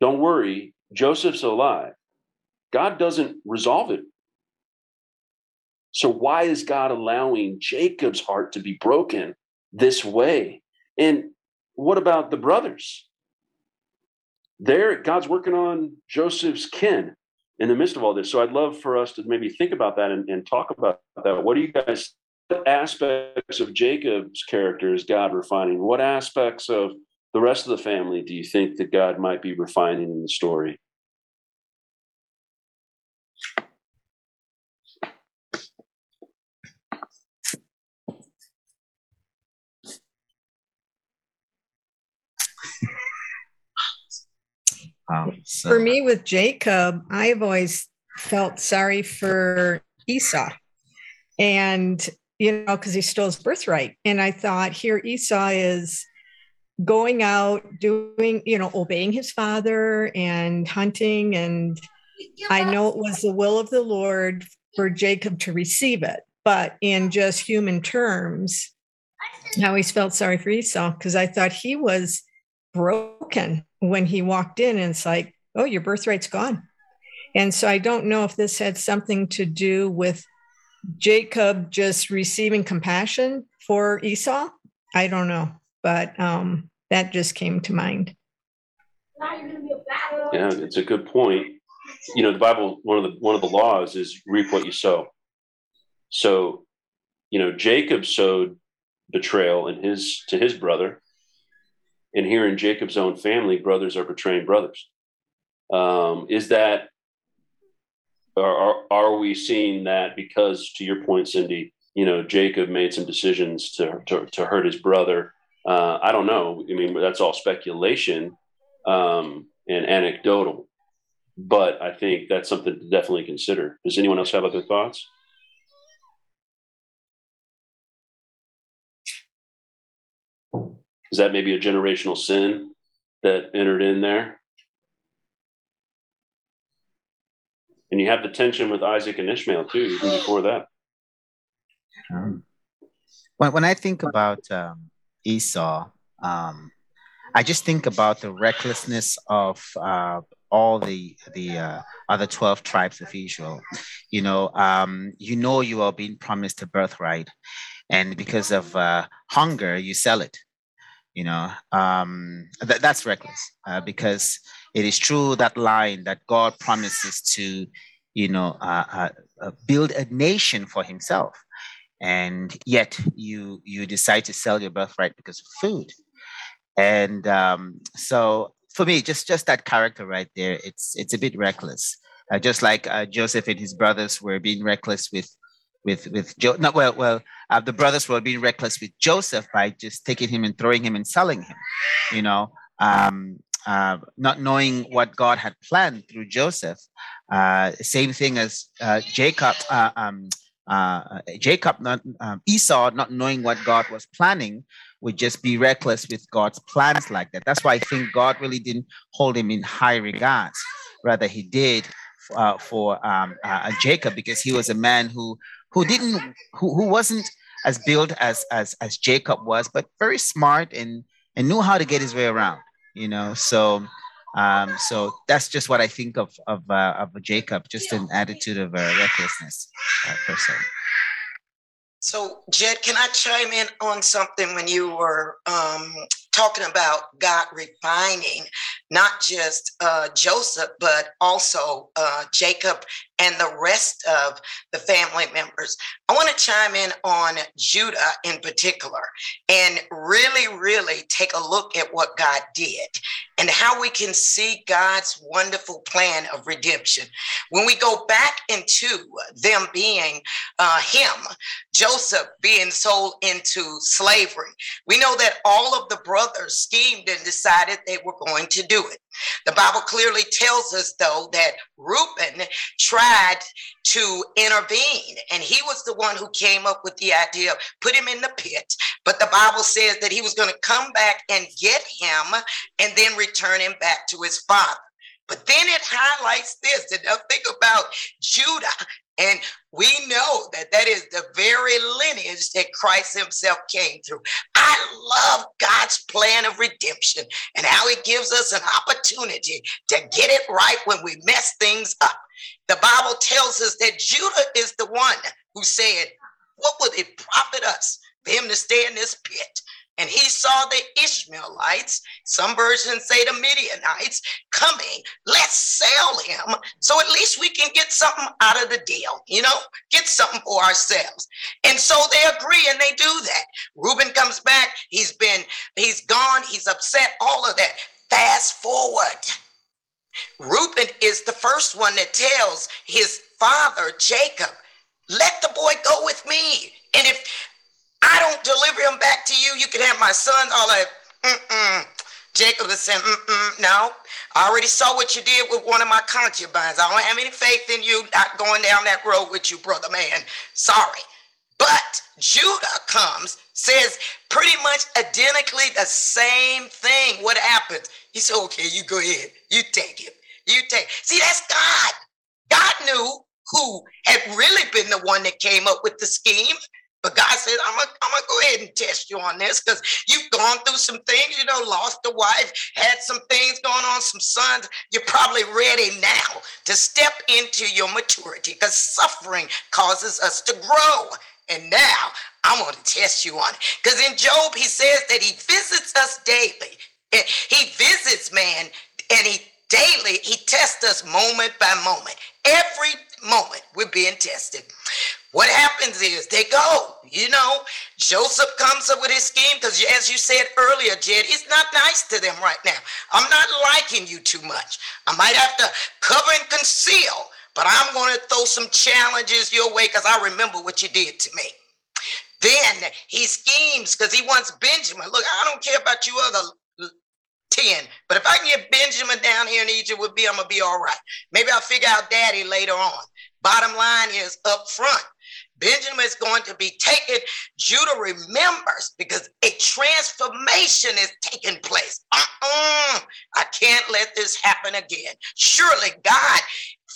don't worry, Joseph's alive. God doesn't resolve it. So, why is God allowing Jacob's heart to be broken this way? And what about the brothers? There, God's working on Joseph's kin in the midst of all this. So, I'd love for us to maybe think about that and, and talk about that. What do you guys, what aspects of Jacob's character is God refining? What aspects of the rest of the family do you think that God might be refining in the story? Um, so. For me, with Jacob, I've always felt sorry for Esau. And, you know, because he stole his birthright. And I thought, here, Esau is going out, doing, you know, obeying his father and hunting. And I know it was the will of the Lord for Jacob to receive it. But in just human terms, I always felt sorry for Esau because I thought he was broken when he walked in and it's like, oh, your birthright's gone. And so I don't know if this had something to do with Jacob just receiving compassion for Esau. I don't know but um, that just came to mind. Yeah, it's a good point. You know, the Bible one of the one of the laws is reap what you sow. So, you know, Jacob sowed betrayal in his to his brother, and here in Jacob's own family, brothers are betraying brothers. Um, is that are, are we seeing that because, to your point, Cindy, you know, Jacob made some decisions to, to, to hurt his brother uh, I don't know. I mean, that's all speculation um, and anecdotal, but I think that's something to definitely consider. Does anyone else have other thoughts? Is that maybe a generational sin that entered in there? And you have the tension with Isaac and Ishmael too, even before that. Um, when, when I think about um, Esau, um, I just think about the recklessness of uh, all the the uh, other twelve tribes of Israel. You know, um, you know you are being promised a birthright, and because of uh, hunger, you sell it. You know, um, th- that's reckless uh, because it is true that line that God promises to, you know, uh, uh, build a nation for Himself and yet you you decide to sell your birthright because of food And um, so for me, just just that character right there, it's it's a bit reckless. Uh, just like uh, Joseph and his brothers were being reckless with with with Joe. Not well, well, uh, the brothers were being reckless with Joseph by just taking him and throwing him and selling him. You know, um, uh, not knowing what God had planned through Joseph. Uh, same thing as uh, Jacob. Uh, um, uh, Jacob, not um, Esau, not knowing what God was planning, would just be reckless with God's plans like that. That's why I think God really didn't hold him in high regards. Rather, He did uh, for um, uh, Jacob because he was a man who who didn't who, who wasn't as built as as as Jacob was, but very smart and and knew how to get his way around. You know, so um, so that's just what I think of of uh, of Jacob, just an attitude of uh, recklessness uh, per se. So, Jed, can I chime in on something when you were um, talking about God refining not just uh, Joseph, but also uh, Jacob and the rest of the family members. I want to chime in on Judah in particular and really, really take a look at what God did and how we can see God's wonderful plan of redemption. When we go back into them being uh, him, Joseph being sold into slavery, we know that all of the brothers schemed and decided they were going to do it. The Bible clearly tells us, though, that Reuben tried to intervene, and he was the one who came up with the idea of put him in the pit. But the Bible says that he was going to come back and get him and then return him back to his father. But then it highlights this. And now think about Judah and we know that that is the very lineage that Christ himself came through. I love God's plan of redemption and how he gives us an opportunity to get it right when we mess things up. The Bible tells us that Judah is the one who said, What would it profit us for him to stay in this pit? And he saw the Ishmaelites, some versions say the Midianites, coming. Let's sell him so at least we can get something out of the deal, you know, get something for ourselves. And so they agree and they do that. Reuben comes back. He's been, he's gone. He's upset, all of that. Fast forward. Reuben is the first one that tells his father, Jacob, let the boy go with me. And if I don't deliver him back to you. You can have my son. All that. Mm-mm. Jacob is saying, Mm-mm, no. I already saw what you did with one of my concubines. I don't have any faith in you not going down that road with you, brother man. Sorry. But Judah comes, says pretty much identically the same thing. What happens? He said, okay, you go ahead. You take him. You take. See, that's God. God knew who had really been the one that came up with the scheme. But God said, I'm gonna, I'm gonna go ahead and test you on this because you've gone through some things, you know, lost a wife, had some things going on, some sons. You're probably ready now to step into your maturity because suffering causes us to grow. And now I'm gonna test you on it. Because in Job, he says that he visits us daily. Eh, he visits man and he daily, he tests us moment by moment. Every moment we're being tested. What happens is they go, you know, Joseph comes up with his scheme because, as you said earlier, Jed, he's not nice to them right now. I'm not liking you too much. I might have to cover and conceal, but I'm going to throw some challenges your way because I remember what you did to me. Then he schemes because he wants Benjamin. Look, I don't care about you other 10, but if I can get Benjamin down here in Egypt with me, I'm going to be all right. Maybe I'll figure out daddy later on. Bottom line is up front. Benjamin is going to be taken. Judah remembers because a transformation is taking place. Uh-uh. I can't let this happen again. Surely God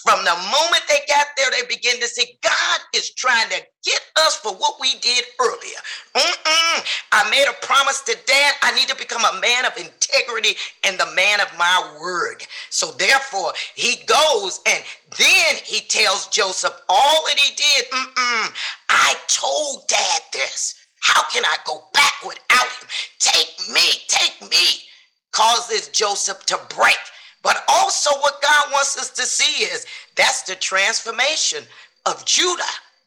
from the moment they got there, they begin to say, God is trying to get us for what we did earlier. Mm-mm. I made a promise to dad. I need to become a man of integrity and the man of my word. So therefore, he goes and then he tells Joseph all that he did. Mm-mm. I told dad this. How can I go back without him? Take me, take me. Causes Joseph to break. But also, what God wants us to see is that's the transformation of Judah.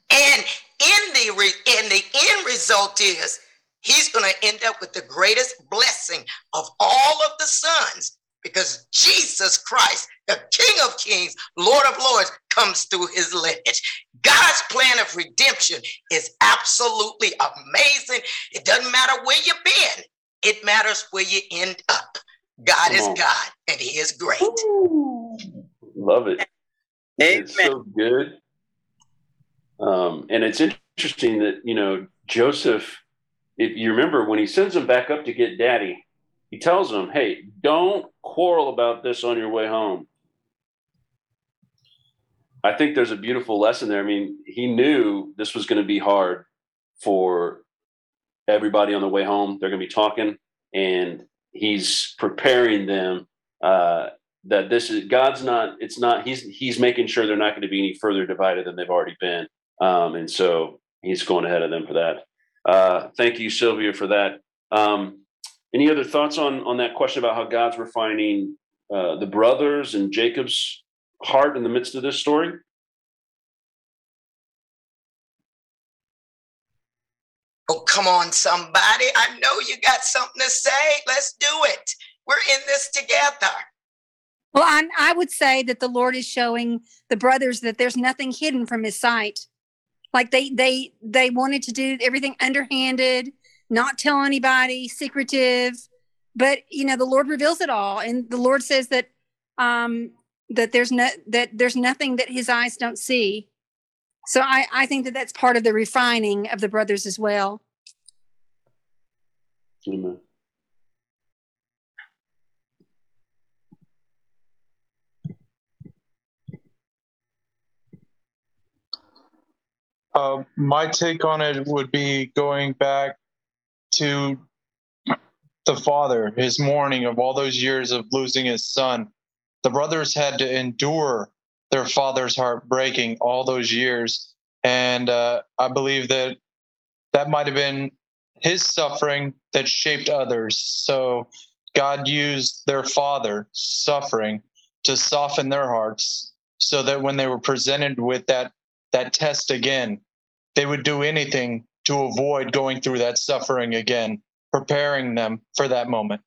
And in the re- and the end result is he's going to end up with the greatest blessing of all of the sons because Jesus Christ, the King of Kings, Lord of Lords, comes through his lineage. God's plan of redemption is absolutely amazing. It doesn't matter where you've been, it matters where you end up. God is. God and he is great. Ooh. Love it. Amen. It's so good. Um, and it's interesting that, you know, Joseph, if you remember when he sends him back up to get daddy, he tells them, hey, don't quarrel about this on your way home. I think there's a beautiful lesson there. I mean, he knew this was going to be hard for everybody on the way home. They're going to be talking, and he's preparing them uh, that this is God's not. It's not. He's he's making sure they're not going to be any further divided than they've already been, um, and so he's going ahead of them for that. Uh, thank you, Sylvia, for that. Um, any other thoughts on on that question about how God's refining uh, the brothers and Jacob's heart in the midst of this story? Come on, somebody. I know you got something to say. Let's do it. We're in this together. Well, I, I would say that the Lord is showing the brothers that there's nothing hidden from his sight. Like they they they wanted to do everything underhanded not tell anybody, secretive. But you know, the Lord reveals it all, and the Lord says that um, that there's no that there's nothing that His eyes don't see. So I I think that that's part of the refining of the brothers as well. Amen. Uh, my take on it would be going back to the father, his mourning of all those years of losing his son. The brothers had to endure their father's heart breaking all those years. And uh, I believe that that might have been his suffering that shaped others. So God used their father suffering to soften their hearts so that when they were presented with that that test again, they would do anything to avoid going through that suffering again, preparing them for that moment.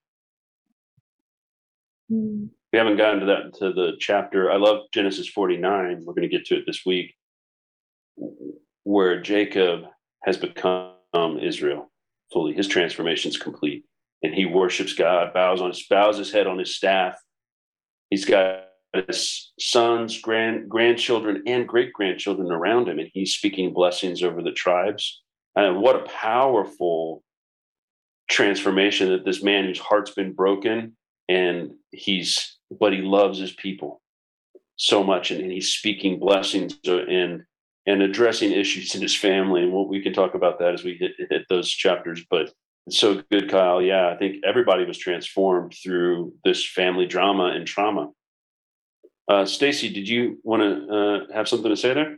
We haven't gotten to that to the chapter. I love Genesis 49. We're going to get to it this week, where Jacob has become Israel fully. His transformation is complete, and he worships God, bows on his bows his head on his staff. He's got his sons, grand grandchildren, and great grandchildren around him, and he's speaking blessings over the tribes. And what a powerful transformation that this man whose heart's been broken and he's but he loves his people so much and, and he's speaking blessings uh, and and addressing issues in his family and what we can talk about that as we hit, hit those chapters but it's so good kyle yeah i think everybody was transformed through this family drama and trauma uh, stacy did you want to uh, have something to say there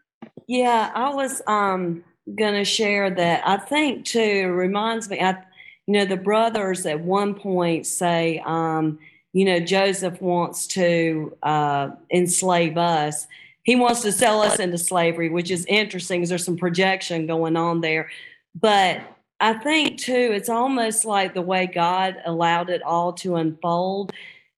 yeah i was um going to share that I think too reminds me. I, you know, the brothers at one point say, um, you know, Joseph wants to uh, enslave us. He wants to sell us into slavery, which is interesting because there's some projection going on there. But I think too, it's almost like the way God allowed it all to unfold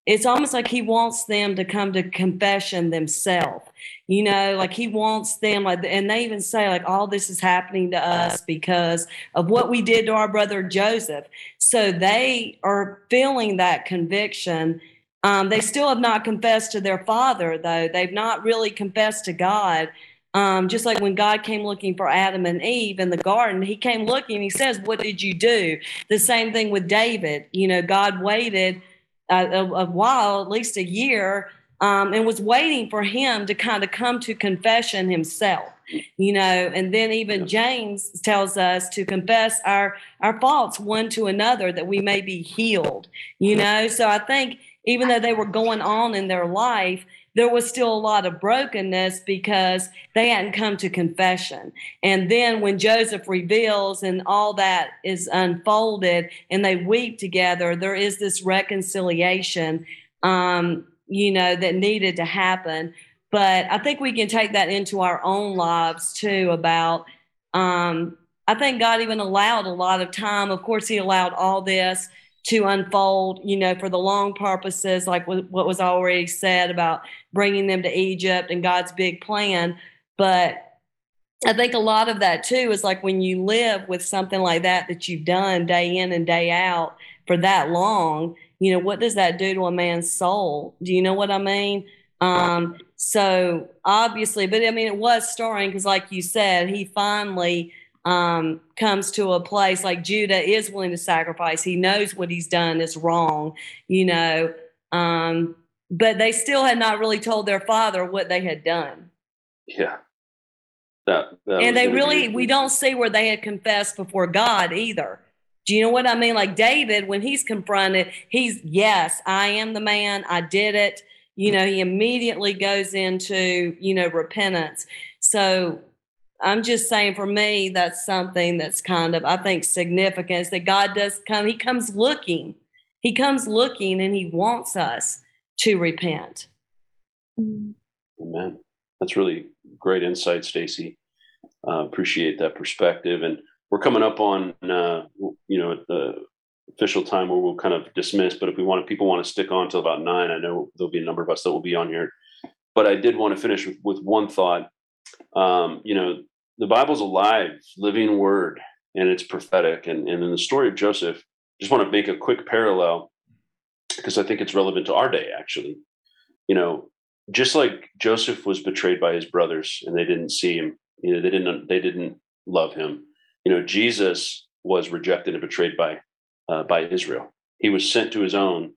it's almost like he wants them to come to confession themselves. You know like he wants them like and they even say like all this is happening to us because of what we did to our brother joseph. So they are feeling that conviction um, they still have not confessed to their father though. They've not really confessed to god. Um, just like when God came looking for Adam and Eve in the garden, he came looking, he says, What did you do? The same thing with David. You know, God waited a, a, while, at least a year, um, and was waiting for him to kind of come to confession himself you know? And then even james tells us to confess our our faults one to another that we may be healed you know? So i think even though they were going on in their life there was still a lot of brokenness because they hadn't come to confession. And then when Joseph reveals and all that is unfolded and they weep together, there is this reconciliation, um, you know, that needed to happen. But I think we can take that into our own lives too about um, I think God even allowed a lot of time. Of course, He allowed all this to unfold, you know, for the long purposes, like what was already said about bringing them to Egypt and God's big plan. But I think a lot of that too is like when you live with something like that that you've done day in and day out for that long, you know, what does that do to a man's soul? Do you know what I mean? Um, so obviously, but I mean, it was stirring because, like you said, he finally um, comes to a place like Judah is willing to sacrifice. He knows what he's done is wrong, you know, um, but they still had not really told their father what they had done. Yeah. That, that and they really, we don't see where they had confessed before God either. Do you know what I mean? Like David, when he's confronted, he's, yes, I am the man, I did it. You know, he immediately goes into, you know, repentance. So I'm just saying for me, that's something that's kind of, I think, significant is that God does come, He comes looking. He comes looking and He wants us to repent. Amen. That's really great insight, Stacy. Uh, appreciate that perspective. And we're coming up on, uh, you know, the official time where we'll kind of dismiss. But if we want, people want to stick on till about nine, I know there'll be a number of us that will be on here. But I did want to finish with, with one thought um, you know, the Bible's alive, living word, and it's prophetic. And, and in the story of Joseph, just want to make a quick parallel because I think it's relevant to our day, actually. You know, just like Joseph was betrayed by his brothers and they didn't see him, you know, they didn't they didn't love him. You know, Jesus was rejected and betrayed by uh, by Israel. He was sent to his own,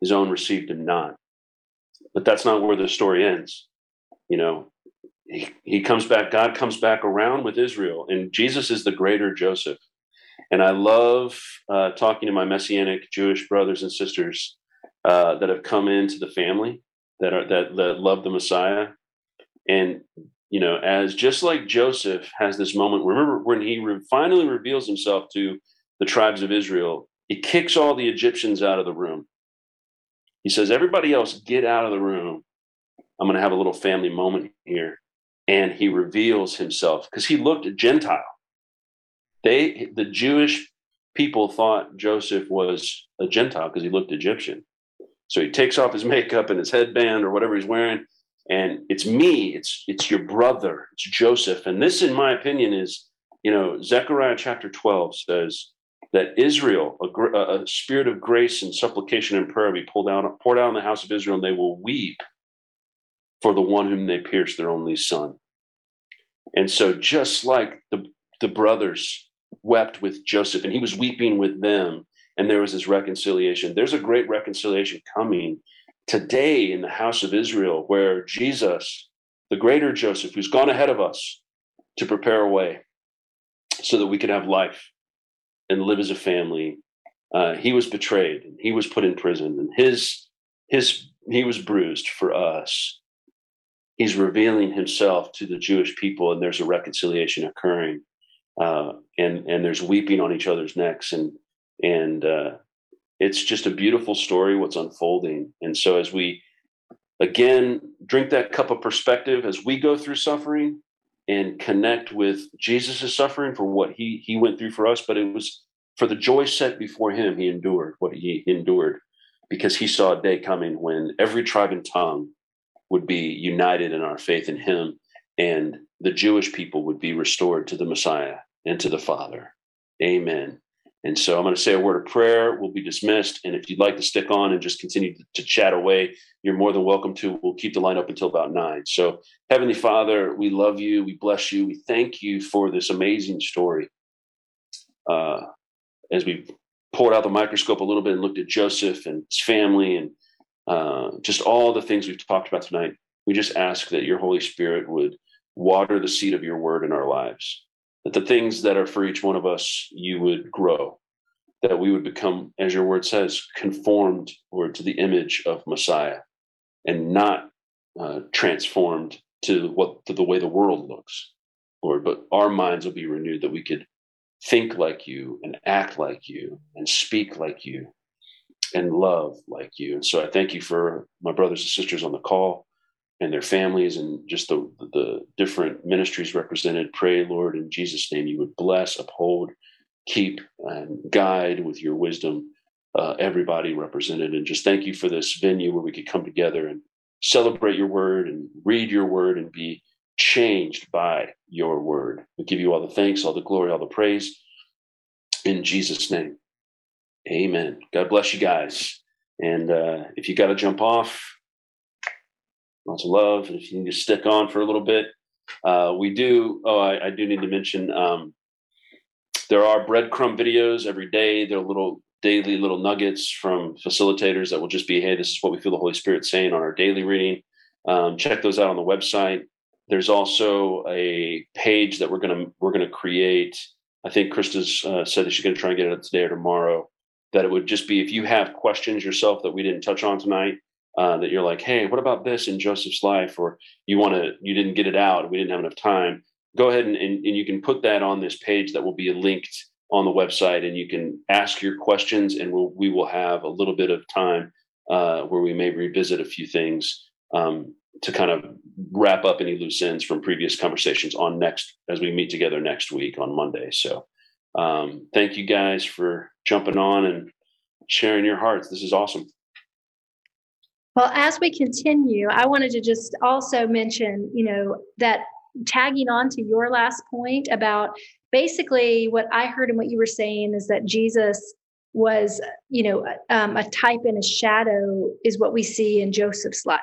his own received him not. But that's not where the story ends. You know, he, he comes back, God comes back around with Israel, and Jesus is the greater Joseph. And I love uh, talking to my Messianic Jewish brothers and sisters uh, that have come into the family that are that, that love the Messiah. And you know, as just like Joseph has this moment, remember when he re- finally reveals himself to the tribes of Israel, he kicks all the Egyptians out of the room. He says, Everybody else, get out of the room. I'm going to have a little family moment here and he reveals himself because he looked Gentile. They, the Jewish people thought Joseph was a Gentile because he looked Egyptian. So he takes off his makeup and his headband or whatever he's wearing, and it's me. It's it's your brother. It's Joseph. And this, in my opinion, is you know Zechariah chapter twelve says that Israel, a, a spirit of grace and supplication and prayer, be pulled out poured out on the house of Israel, and they will weep for the one whom they pierced, their only son. And so, just like the, the brothers wept with Joseph, and he was weeping with them, and there was this reconciliation, there's a great reconciliation coming today in the house of Israel where Jesus, the greater Joseph, who's gone ahead of us to prepare a way so that we could have life and live as a family. Uh, he was betrayed and he was put in prison and his his he was bruised for us he's revealing himself to the Jewish people, and there's a reconciliation occurring, uh, and and there's weeping on each other's necks, and and uh, it's just a beautiful story what's unfolding. And so as we again drink that cup of perspective as we go through suffering and connect with Jesus' suffering for what he he went through for us, but it was for the joy set before him, he endured what he endured because he saw a day coming when every tribe and tongue would be united in our faith in him, and the Jewish people would be restored to the Messiah and to the Father. Amen. And so I'm going to say a word of prayer. We'll be dismissed. And if you'd like to stick on and just continue to, chat away, you're more than welcome to. We'll keep the line up until about nine. So, Heavenly Father, we love you. We bless you. We thank you for this amazing story. Uh, as we pulled out the microscope a little bit and looked at Joseph and his family and uh, just all the things we've talked about tonight. We just ask that your Holy Spirit would water the seed of your word in our lives, that the things that are for each one of us, you would grow, that we would become, as your word says, conformed or to the image of Messiah and not uh, transformed to what to the way the world looks, Lord, but our minds will be renewed that we could think like you and act like you and speak like you and love like you. And so I thank you for my brothers and sisters on the call. and their families and just the, the different ministries represented. Pray, Lord, in Jesus' name, you would bless, uphold, keep, and guide with your wisdom uh, everybody represented. And just thank you for this venue where we could come together and celebrate your word and read your word and be changed by your word. We give you all the thanks, all the glory, all the praise. In Jesus' name, amen. God bless you guys. And uh, if you got to jump off, lots of love. And if you need to stick on for a little bit, uh, we do. Oh, I, I, do need to mention um, there are breadcrumb videos every day. They're little daily little nuggets from facilitators that will just be, hey, this is what we feel the Holy Spirit saying on our daily reading. Um, check those out on the website. There's also a page that we're gonna we're gonna create. I think Krista's uh, said that she's gonna try and get it up today or tomorrow. That it would just be if you have questions yourself that we didn't touch on tonight, uh, that you're like, hey, what about this in Joseph's life, or you want to you didn't get it out, we didn't have enough time. Go ahead and, and, and you can put that on this page that will be linked on the website, and you can ask your questions, and we'll, we will have a little bit of time uh, where we may revisit a few things um, to kind of wrap up any loose ends from previous conversations on next as we meet together next week on Monday. So, um, thank you guys for jumping on and sharing your hearts. This is awesome. Well, as we continue, I wanted to just also mention, you know, that tagging on to your last point about basically what I heard and what you were saying is that Jesus was, you know, um, a type and a shadow is what we see in Joseph's life.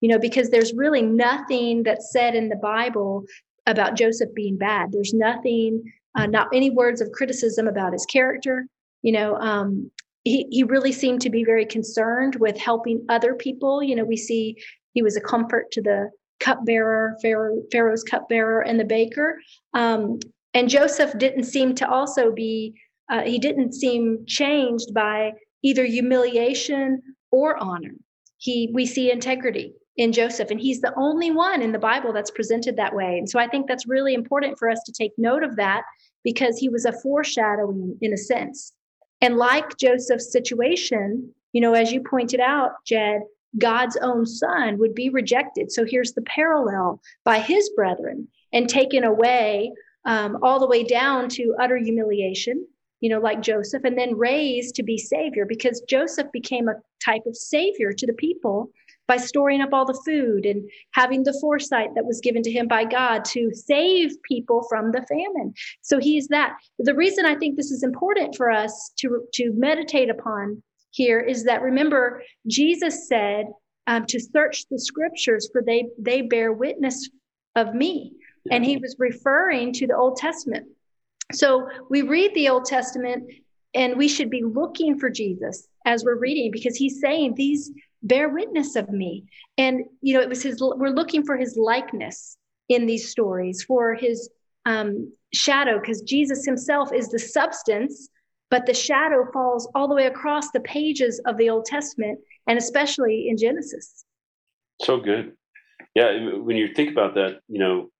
You know, because there's really nothing that's said in the Bible about Joseph being bad. There's nothing, uh, not any words of criticism about his character. You know, um, he, he really seemed to be very concerned with helping other people. You know, we see he was a comfort to the cupbearer, Pharaoh, Pharaoh's cupbearer, and the baker. Um, and Joseph didn't seem to also be, uh, he didn't seem changed by either humiliation or honor. He, we see integrity in Joseph, and he's the only one in the Bible that's presented that way. And so I think that's really important for us to take note of that because he was a foreshadowing in a sense. And like Joseph's situation, you know, as you pointed out, Jed, God's own son would be rejected. So here's the parallel by his brethren and taken away um, all the way down to utter humiliation, you know, like Joseph, and then raised to be savior because Joseph became a type of savior to the people by storing up all the food and having the foresight that was given to him by God to save people from the famine. So he's that. The reason I think this is important for us to, to meditate upon here is that remember, Jesus said um, to search the scriptures, for they, they bear witness of me and he was referring to the Old Testament. So we read the Old Testament and we should be looking for Jesus as we're reading because he's saying these bear witness of me. And you know, it was his we're looking for his likeness in these stories, for his um, shadow, because Jesus himself is the substance, but the shadow falls all the way across the pages of the Old Testament and especially in Genesis. So good. Yeah, when you think about that, you know,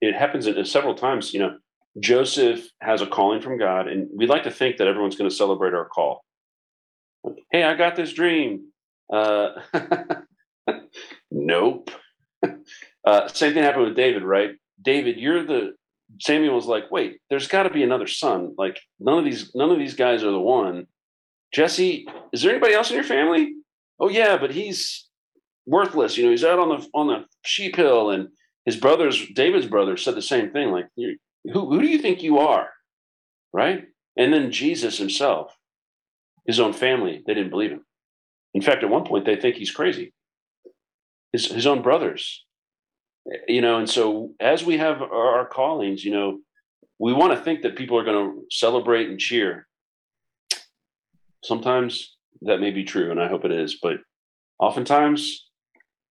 it happens several times. You know, Joseph has a calling from God, and we like to think that everyone's going to celebrate our call. hey, I got this dream. Uh, nope. uh, same thing happened with David, right? David, you're the Samuel was like, wait, there's got to be another son. Like none of these, none of these guys are the one. Jesse, is there anybody else in your family? Oh yeah, but he's worthless. You know, he's out on the on the sheep hill, and his brothers, David's brother, said the same thing. Like, who, who do you think you are? Right? And then Jesus himself, his own family, they didn't believe him. In fact, at one point, they think he's crazy. His, his own brothers, you know, and so as we have our, our callings, you know, we want to think that people are going to celebrate and cheer. Sometimes that may be true, and I hope it is, but oftentimes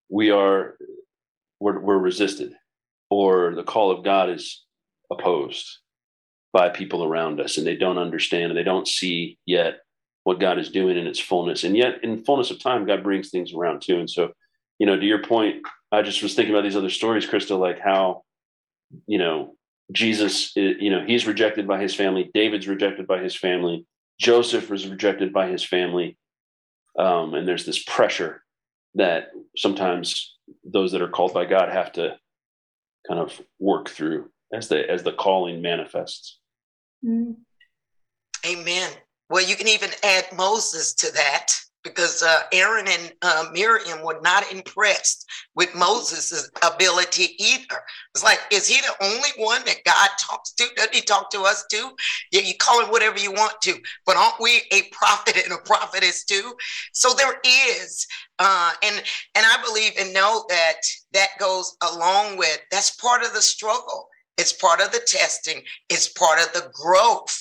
we are we're, we're resisted or the call of God is opposed by people around us and they don't understand and they don't see yet what God is doing in its fullness. And yet, in fullness of time, God brings things around too. And so, you know, to your point, I just was thinking about these other stories, Krista, like how, you know, Jesus, you know, he's rejected by his family. David's rejected by his family. Joseph was rejected by his family. Um, and there's this pressure that sometimes those that are called by God have to kind of work through as the as the calling manifests. Mm. Amen. Well, you can even add Moses to that because uh, Aaron and uh, Miriam were not impressed with Moses' ability either. It's like, is he the only one that God talks to? Doesn't he talk to us too? Yeah, you call him whatever you want to, but aren't we a prophet and a prophetess too? So there is, uh, and and I believe and know that that goes along with that's part of the struggle. It's part of the testing. It's part of the growth.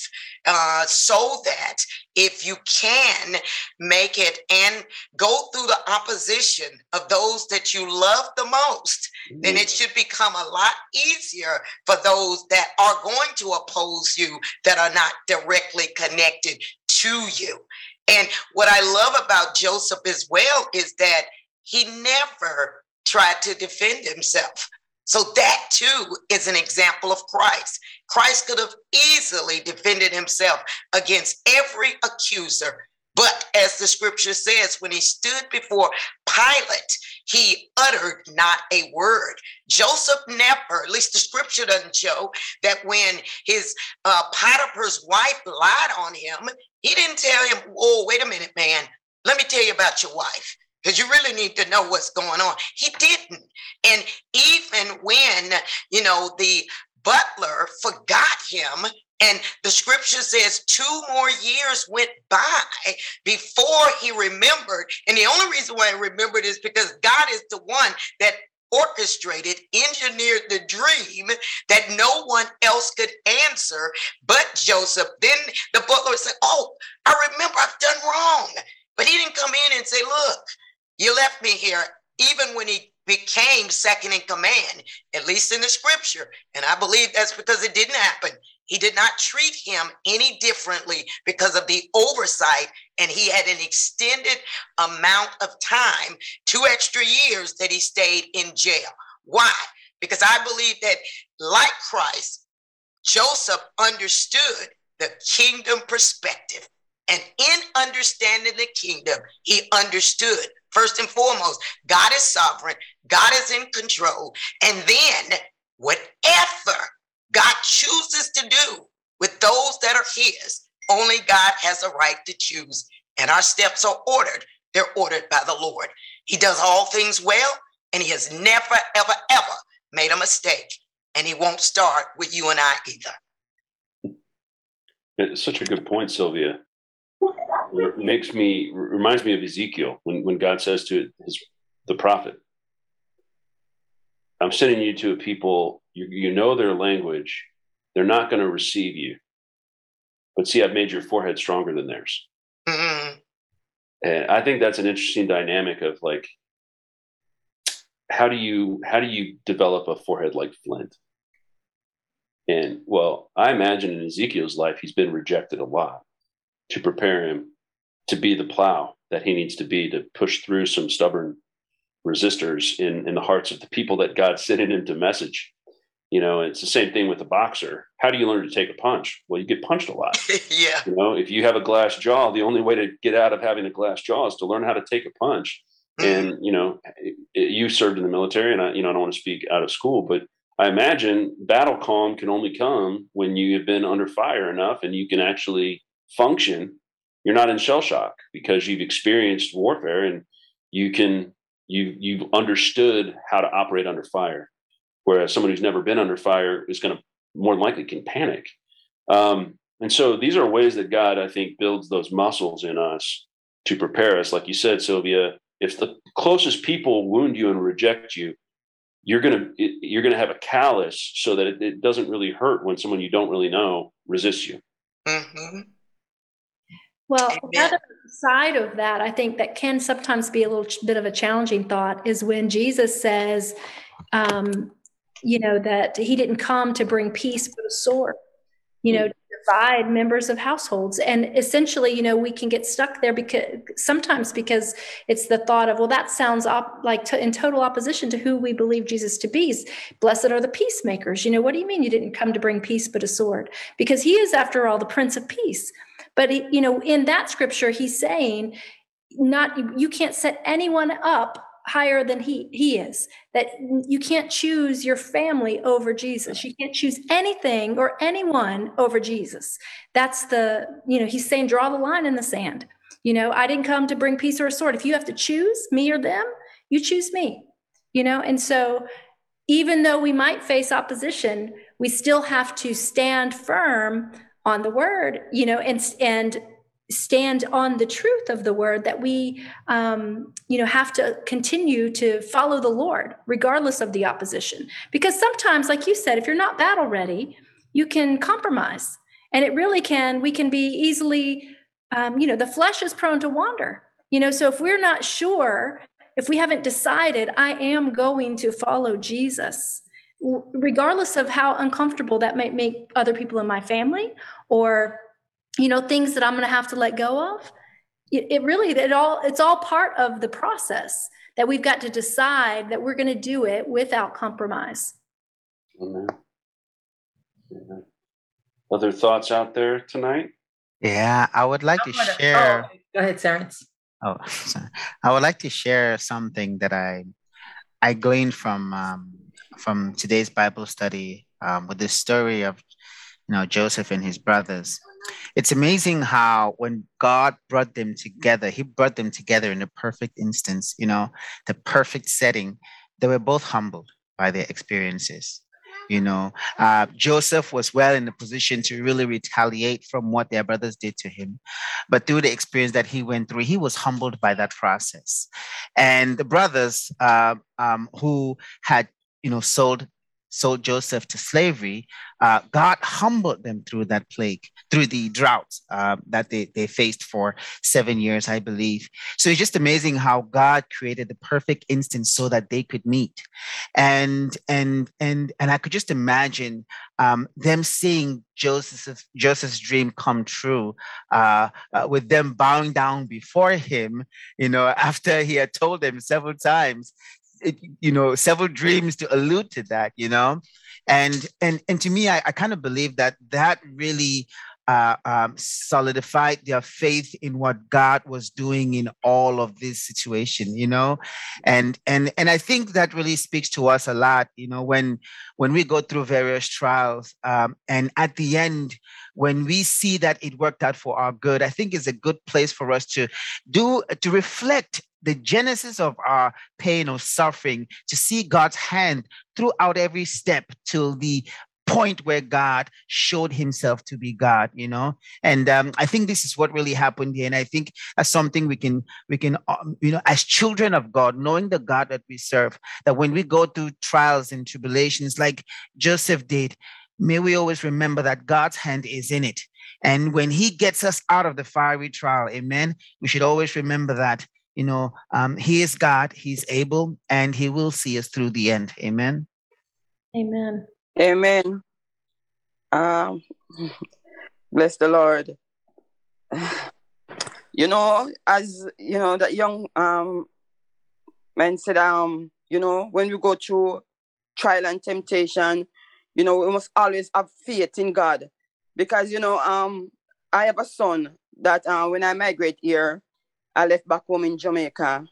Uh, so that if you can make it and go through the opposition of those that you love the most, mm-hmm. then it should become a lot easier for those that are going to oppose you that are not directly connected to you. And what I love about Joseph as well is that he never tried to defend himself. So that too is an example of Christ. Christ could have easily defended himself against every accuser. But as the scripture says, when he stood before Pilate, he uttered not a word. Joseph never, at least the scripture doesn't show, that when his uh, Potiphar's wife lied on him, he didn't tell him, oh, wait a minute, man, let me tell you about your wife because you really need to know what's going on. He didn't. And even when, you know, the butler forgot him, and the scripture says two more years went by before he remembered. And the only reason why he remembered is because God is the one that orchestrated, engineered the dream that no one else could answer but Joseph. Then the butler said, Oh, I remember I've done wrong. But he didn't come in and say, Look, you left me here even when he became second in command, at least in the scripture. And I believe that's because it didn't happen. He did not treat him any differently because of the oversight, and he had an extended amount of time, two extra years that he stayed in jail. Why? Because I believe that, like Christ, Joseph understood the kingdom perspective. And in understanding the kingdom, he understood First and foremost, God is sovereign, God is in control. And then, whatever God chooses to do with those that are His, only God has a right to choose. And our steps are ordered, they're ordered by the Lord. He does all things well, and He has never, ever, ever made a mistake. And He won't start with you and I either. It's such a good point, Sylvia makes me reminds me of Ezekiel when, when God says to his the prophet, I'm sending you to a people, you, you know their language, they're not going to receive you. But see, I've made your forehead stronger than theirs. Mm-hmm. And I think that's an interesting dynamic of like, how do you how do you develop a forehead like flint? And well, I imagine in Ezekiel's life, he's been rejected a lot to prepare him to be the plow that he needs to be to push through some stubborn resistors in, in the hearts of the people that God sent him to message. You know, it's the same thing with a boxer. How do you learn to take a punch? Well, you get punched a lot. yeah. You know, if you have a glass jaw, the only way to get out of having a glass jaw is to learn how to take a punch. Mm-hmm. And, you know, you served in the military and I, you know, I don't want to speak out of school, but I imagine battle calm can only come when you have been under fire enough and you can actually function you're not in shell shock because you've experienced warfare and you can you you've understood how to operate under fire. Whereas someone who's never been under fire is going to more likely can panic. Um, and so these are ways that god i think builds those muscles in us to prepare us. Like you said sylvia if the closest people wound you and reject you you're going to you're going to have a callus so that it, it, doesn't really hurt when someone you don't really know resists you. Mm-hmm. Well, the other side of that, I think that can sometimes be a little bit of a challenging thought is when Jesus says, um, you know, that he didn't come to bring peace but a sword, you know, to divide members of households. And essentially, you know, we can get stuck there because sometimes because it's the thought of, well, that sounds op- like to, in total opposition to who we believe Jesus to be. Blessed are the peacemakers. You know, what do you mean you didn't come to bring peace but a sword? Because he is, after all, the Prince of Peace. But you know, in that scripture, he's saying, not you can't set anyone up higher than he he is that you can't choose your family over jesus. You can't choose anything or anyone over jesus. That's the you know he's saying draw the line in the sand. You know i didn't come to bring peace or a sword. If you have to choose me or them you choose me you know? And so even though we might face opposition we still have to stand firm on the word you know and and stand on the truth of the word that we um, you know have to continue to follow the lord regardless of the opposition. Because sometimes like you said if you're not battle ready you can compromise. And it really can we can be easily um, you know the flesh is prone to wander. You know so if we're not sure if we haven't decided i am going to follow jesus regardless of how uncomfortable that might make other people in my family or you know things that i'm going to have to let go of it, it, really it all it's all part of the process that we've got to decide that we're going to do it without compromise Amen. Amen. other thoughts out there tonight Yeah, I would like to I wanna- share. oh, go ahead, Terrence. Oh, sorry. I would like to share something that I I gleaned from um, from today's Bible study um, with the story of you know Joseph and his brothers. It's amazing how when God brought them together, He brought them together in a perfect instance. You know, the perfect setting. They were both humbled by their experiences. You know, uh, Joseph was well in a position to really retaliate from what their brothers did to him. But through the experience that he went through, he was humbled by that process. And the brothers uh, um, who had, you know, sold sold Joseph to slavery, uh, God humbled them through that plague, through the drought uh, that they, they faced for seven years, I believe. So it's just amazing how God created the perfect instance so that they could meet. And and and and I could just imagine um, them seeing Joseph's Joseph's dream come true, uh, uh, with them bowing down before him, you know, after he had told them several times it, you know several dreams to allude to that you know? And and and to me i, I kind of believe that that really uh, um, solidified their faith in what god was doing in all of this situation you know? And and and i think that really speaks to us a lot you know when when we go through various trials um, and at the end when we see that it worked out for our good i think it's a good place for us to do to reflect the genesis of our pain or suffering to see God's hand throughout every step till the point where God showed himself to be God, you know? And um, I think this is what really happened here. And I think that's something we can, we can, um, you know, as children of God, knowing the God that we serve, that when we go through trials and tribulations like Joseph did, may we always remember that God's hand is in it. And when he gets us out of the fiery trial, amen, we should always remember that you know um, he is god he's able and he will see us through the end amen amen Amen. Um, bless the Lord. You know, as you know, that young um man said, um, you know, when we go through trial and temptation, you know, we must always have faith in God. Because, you know, um, I have a son that uh, when I migrate here, I left back home in Jamaica.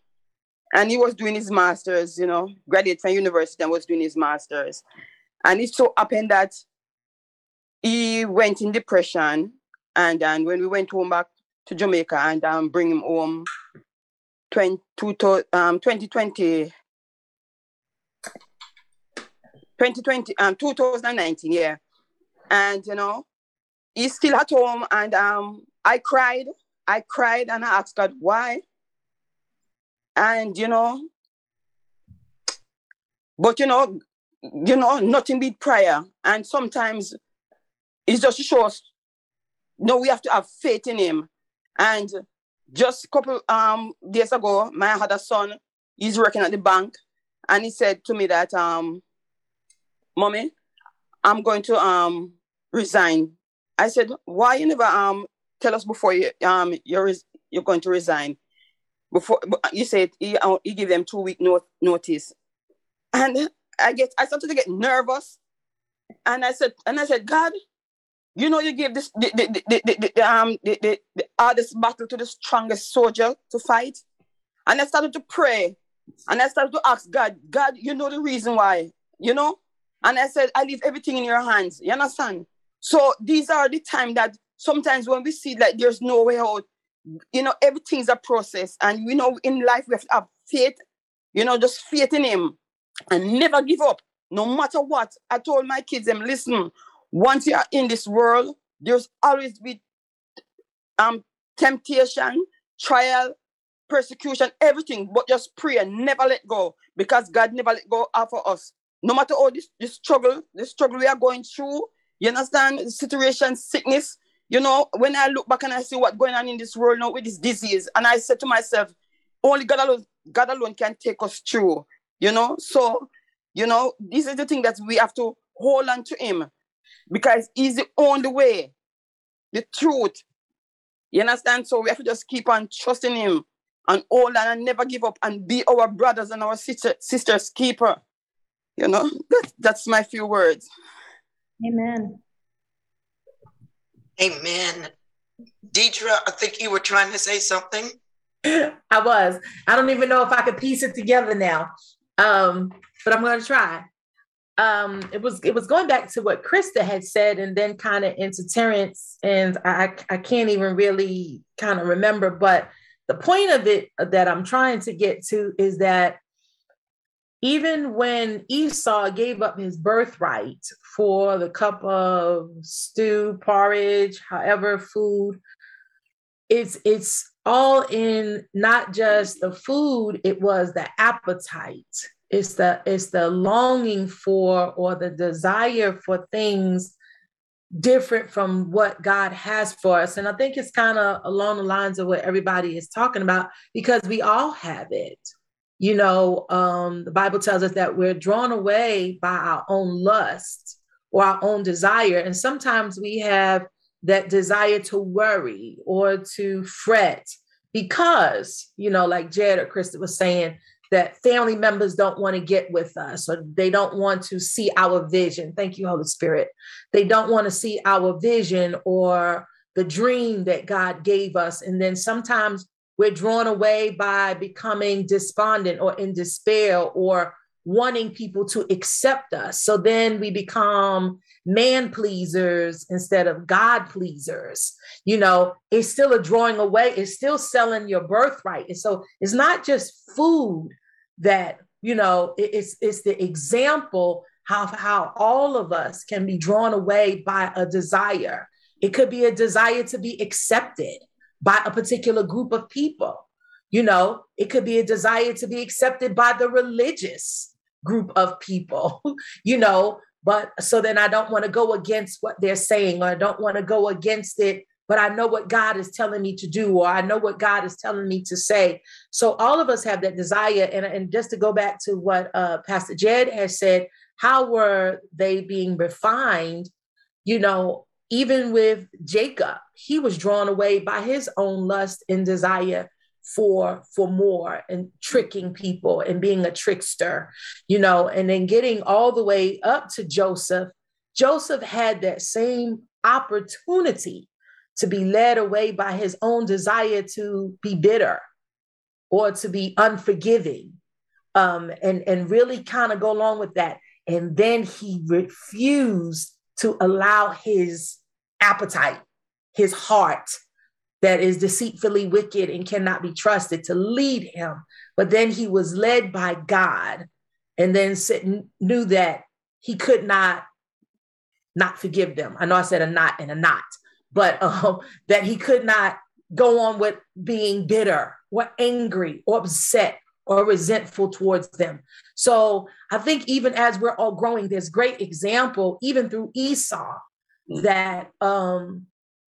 And he was doing his master's, you know, graduate from university and was doing his master's. And it so happened that he went in depression. And then when we went home back to Jamaica and um, bring him home 20, um, 2020, 2020, um, 2019, yeah. And, you know, he's still at home and um, I cried. I cried and I asked God why. And, you know, but, you know, you know, nothing beat prayer. And sometimes it's just to show us, no, we have to have faith in him. And just a couple um days ago, my a son, he's working at the bank, and he said to me that um, Mommy, I'm going to um resign. I said, Why you never um tell us before you um you're you're going to resign? Before you said he uh, he give them two week not- notice, and I get I started to get nervous, and I said and I said God, you know you give this the, the, the, the, um the, the, the hardest battle to the strongest soldier to fight, and I started to pray And I started to ask God, God, you know the reason why, you know? And I said, I leave everything in your hands. You understand? So these are the time that sometimes when we see that there's no way out, you know, everything's a process. And you know, in life we have to have faith, you know, just faith in him and never give up, no matter what. I told my kids, them, listen, once you are in this world, there's always be um temptation, trial, persecution, everything, but just pray and never let go because God never let go of us. No matter all this, this struggle, the struggle we are going through, you understand? Situation, sickness. You know, when I look back and I see what's going on in this world now with this disease, and I said to myself, only God alone, God alone can take us through. You know, so you know, this is the thing that we have to hold on to Him because He's the only way, the truth. You understand? So we have to just keep on trusting Him and hold on and never give up and be our brothers and our sister, sisters keeper. You know, that, that's my few words. Amen. Amen. Deidre, I think you were trying to say something. I was. I don't even know if I could piece it together now, um, but I'm going to try. Um, it was it was going back to what Krista had said, and then kind of into Terrence, and I I can't even really kind of remember. But the point of it that I'm trying to get to is that even when Esau gave up his birthright for the cup of stew, porridge, however food, it's it's all in not just the food, it was the appetite. It's the it's the longing for or the desire for things different from what God has for us. And I think it's kind of along the lines of what everybody is talking about because we all have it you know, um, the Bible tells us that we're drawn away by our own lust or our own desire. And sometimes we have that desire to worry or to fret because, you know, like Jed or Krista was saying, that family members don't want to get with us or they don't want to see our vision. Thank you, Holy Spirit. They don't want to see our vision or the dream that God gave us. And then sometimes we're drawn away by becoming despondent or in despair or wanting people to accept us. So then we become man pleasers instead of God pleasers. You know, it's still a drawing away, it's still selling your birthright. And so it's not just food that, you know, it's it's the example how how all of us can be drawn away by a desire. It could be a desire to be accepted by a particular group of people. You know, it could be a desire to be accepted by the religious group of people, you know, but so then I don't want to go against what they're saying or I don't want to go against it, but I know what God is telling me to do or I know what God is telling me to say. So all of us have that desire. And, and just to go back to what uh, Pastor Jed has said, how were they being refined? You know, even with Jacob, he was drawn away by his own lust and desire for for more and tricking people and being a trickster you know and then getting all the way up to joseph. Joseph had that same opportunity to be led away by his own desire to be bitter or to be unforgiving um, and and really kind of go along with that. And then he refused to allow his appetite, his heart that is deceitfully wicked and cannot be trusted to lead him. But then he was led by God and then knew that he could not not forgive them. I know I said a not and a not, but um, that he could not go on with being bitter or angry or upset or resentful towards them. So I think even as we're all growing, there's great example, even through Esau, that um,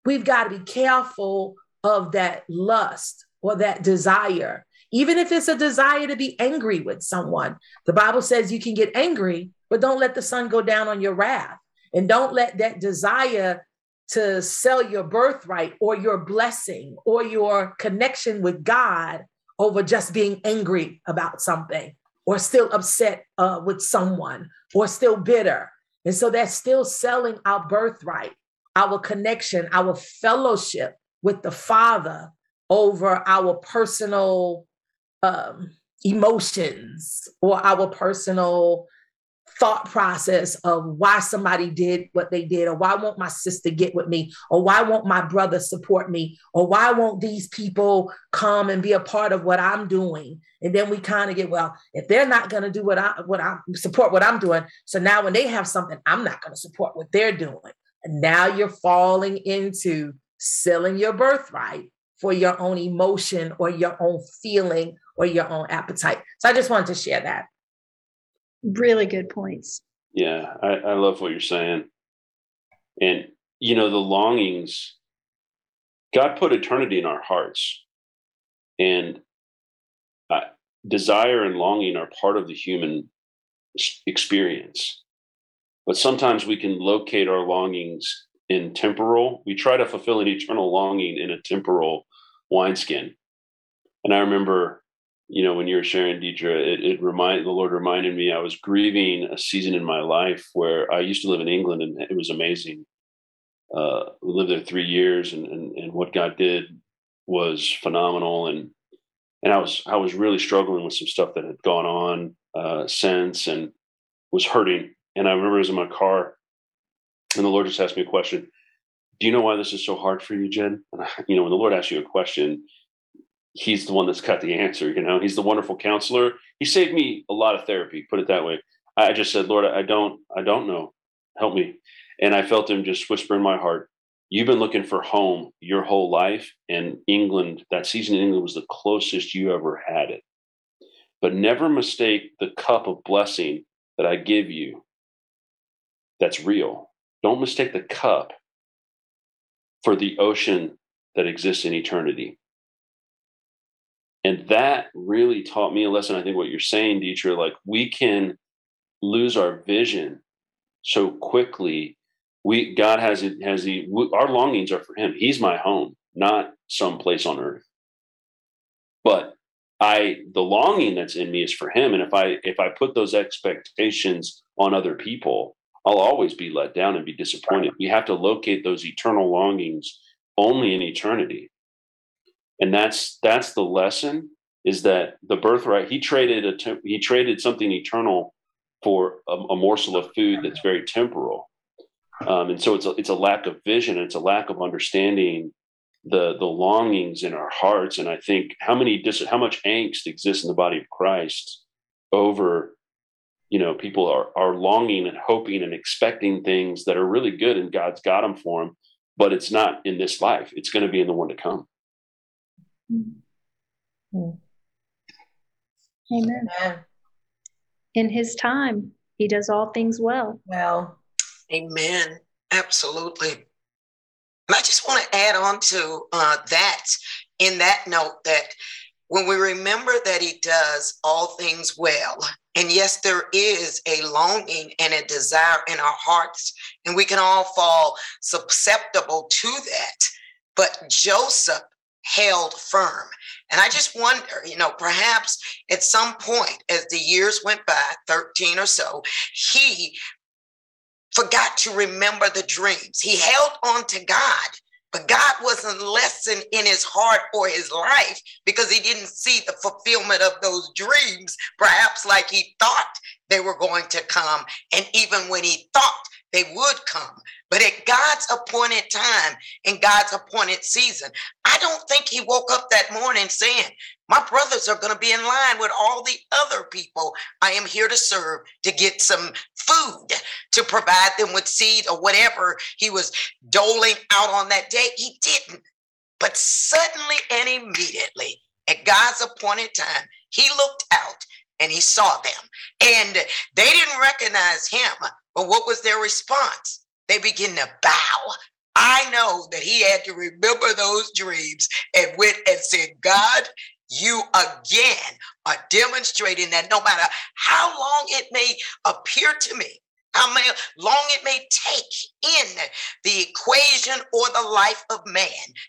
we've got to be careful of that lust or that desire. Even if it's a desire to be angry with someone, the Bible says you can get angry, but don't let the sun go down on your wrath. And don't let that desire to sell your birthright or your blessing or your connection with God over just being angry about something or still upset uh, with someone or still bitter. And so that's still selling our birthright, our connection, our fellowship with the Father over our personal um, emotions or our personal thought process of why somebody did what they did or why won't my sister get with me or why won't my brother support me or why won't these people come and be a part of what i'm doing? And then we kind of get well if they're not going to do what i what i support what i'm doing so now when they have something i'm not going to support what they're doing now you're falling into selling your birthright for your own emotion or your own feeling or your own appetite so i just wanted to share that Really good points. Yeah, I, I love what you're saying. And, you know, the longings, God put eternity in our hearts. And uh, desire and longing are part of the human experience. But sometimes we can locate our longings in temporal. We try to fulfill an eternal longing in a temporal wineskin. And I remember you know, when you were sharing, Deidre, it, it the Lord reminded me I was grieving a season in my life where I used to live in England and it was amazing. Uh, we lived there three years and, and, and what God did was phenomenal. And, and I was, I was really struggling with some stuff that had gone on uh, since and was hurting. And I remember I was in my car and the Lord just asked me a question. Do you know why this is so hard for you, Jen? And I, you know, when the Lord asks you a question, he's the one that's got the answer. You know, he's the wonderful counselor. He saved me a lot of therapy. Put it that way. I just said, Lord, I don't, I don't know. Help me. And I felt him just whisper in my heart. You've been looking for home your whole life, and England. That season in England was the closest you ever had it. But never mistake the cup of blessing that I give you. That's real. Don't mistake the cup for the ocean that exists in eternity. And that really taught me a lesson. I think what you're saying, Deidre, like we can lose our vision so quickly. We God has it has the our longings are for Him. He's my home, not some place on earth. But I the longing that's in me is for Him, and if I if I put those expectations on other people, I'll always be let down and be disappointed. We have to locate those eternal longings only in eternity. And that's that's the lesson is that the birthright he traded a he traded something eternal for a, a morsel of food that's very temporal. Um, and so it's a, it's a lack of vision it's a lack of understanding the the longings in our hearts. And i think how many dis- how much angst exists in the body of christ over you know people are are longing and hoping and expecting things that are really good and god's got them for them but it's not in this life it's going to be in the one to come Amen. Amen. In his time, he does all things well. Well, amen. Absolutely. And I just want to add on to uh, that in that note that when we remember that he does all things well, and yes, there is a longing and a desire in our hearts, and we can all fall susceptible to that. But Joseph held firm. And I just wonder, you know, perhaps at some point as the years went by, 13 or so, he forgot to remember the dreams. He held on to God, but God wasn't lessened in his heart or his life because he didn't see the fulfillment of those dreams, perhaps like he thought they were going to come. And even when he thought they would come. But at God's appointed time, in God's appointed season, I don't think he woke up that morning saying, My brothers are going to be in line with all the other people I am here to serve to get some food, to provide them with seed or whatever he was doling out on that day. He didn't. But suddenly and immediately, at God's appointed time, he looked out and he saw them. And they didn't recognize him, but what was their response? They begin to bow. I know that he had to remember those dreams and went and said, God, you again are demonstrating that no matter how long it may appear to me, how long it may take in the equation or the life of man,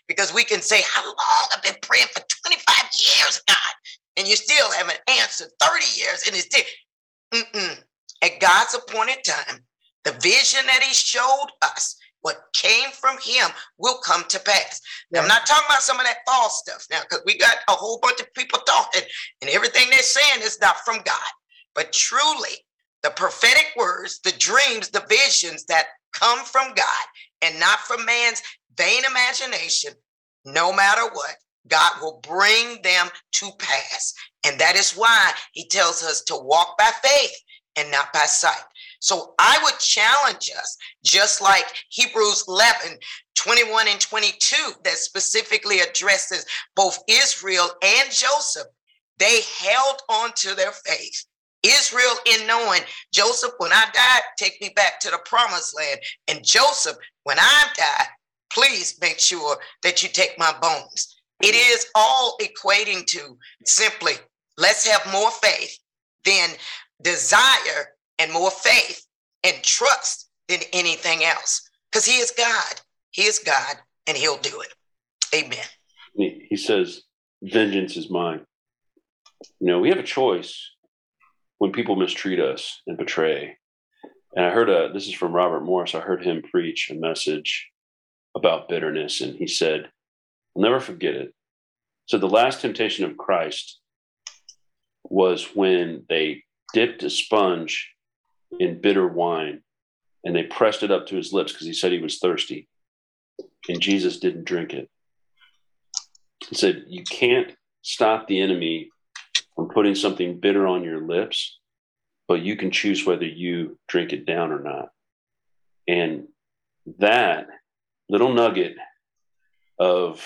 because we can say, How long I've been praying for 25 years, God, and you still haven't answered 30 years, and it's still, mm-mm at God's appointed time, the vision that He showed us what came from him will come to pass. Now, I'm not talking about some of that false stuff now, because we got a whole bunch of people talking, and everything they're saying is not from God. But truly, the prophetic words, the dreams, the visions that come from God and not from man's vain imagination, no matter what, God will bring them to pass. And that is why he tells us to walk by faith and not by sight. So I would challenge us, just like Hebrews 11, 21 and 22, that specifically addresses both Israel and Joseph. They held on to their faith. Israel, in knowing Joseph, when I die, take me back to the promised land. And Joseph, when I die, please make sure that you take my bones. It is all equating to simply let's have more faith than desire and more faith and trust than anything else. Because he is God. He is God and he'll do it. Amen. He says, Vengeance is mine. You know, we have a choice when people mistreat us and betray. And I heard a, this is from Robert Morris. I heard him preach a message about bitterness, and he said, I'll never forget it. So the last temptation of Christ was when they dipped a sponge in bitter wine and they pressed it up to his lips because he said he was thirsty. And Jesus didn't drink it. He said, You can't stop the enemy from putting something bitter on your lips, but you can choose whether you drink it down or not. And that little nugget of,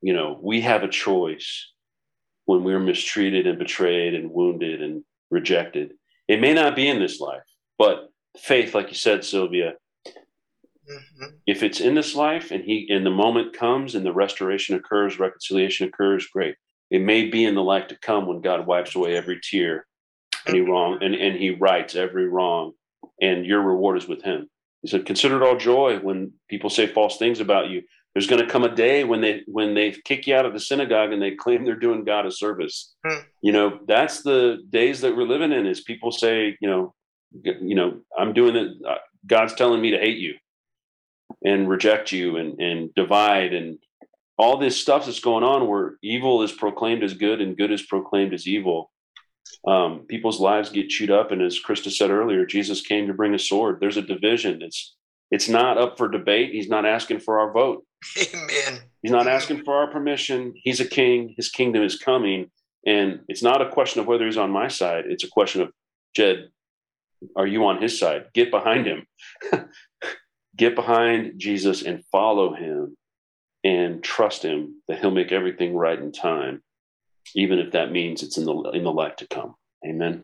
you know, we have a choice when we're mistreated and betrayed and wounded and rejected. It may not be in this life, but faith, like you said, Sylvia, mm-hmm. if it's in this life and he and the moment comes and the restoration occurs, reconciliation occurs, great. It may be in the life to come when God wipes away every tear, any wrong, and, and he rights every wrong, and your reward is with him. He said, Consider it all joy when people say false things about you. There's going to come a day when they when they kick you out of the synagogue and they claim they're doing God a service. Hmm. You know, that's the days that we're living in. Is people say, you know, you know, I'm doing it. Uh, God's telling me to hate you and reject you and and divide and all this stuff that's going on where evil is proclaimed as good and good is proclaimed as evil. Um, people's lives get chewed up, and as Krista said earlier, Jesus came to bring a sword. There's a division. It's it's not up for debate. He's not asking for our vote. Amen. He's not asking for our permission. He's a king. His kingdom is coming. And it's not a question of whether he's on my side. It's a question of, Jed, are you on his side? Get behind him. Get behind Jesus and follow him and trust him that he'll make everything right in time, even if that means it's in the in the life to come. Amen.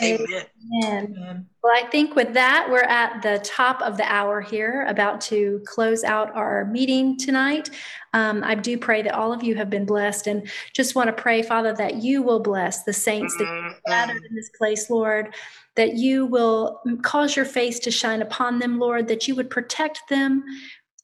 Amen. Amen. Well, I think with that, we're at the top of the hour here, about to close out our meeting tonight. Um, I do pray that all of you have been blessed and just want to pray, Father, that you will bless the saints that mm-hmm. gathered in this place, Lord, that you will cause your face to shine upon them, Lord, that you would protect them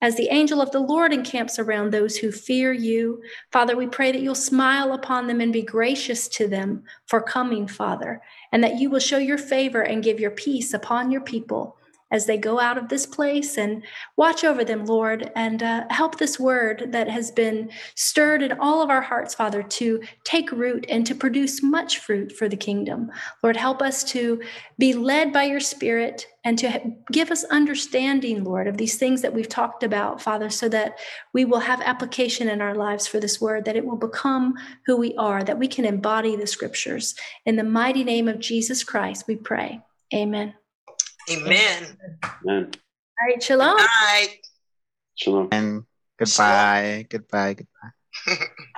as the angel of the Lord encamps around those who fear you. Father, we pray that you'll smile upon them and be gracious to them for coming, Father and that you will show your favor and give your peace upon your people as they go out of this place and watch over them, Lord, and uh, help this word that has been stirred in all of our hearts, Father, to take root and to produce much fruit for the kingdom. Lord, help us to be led by your Spirit and to give us understanding, Lord, of these things that we've talked about, Father, so that we will have application in our lives for this word, that it will become who we are, that we can embody the scriptures. In the mighty name of Jesus Christ, we pray. Amen. Amen. Amen. All right, shalom. Bye. Shalom. And goodbye. Goodbye. Goodbye.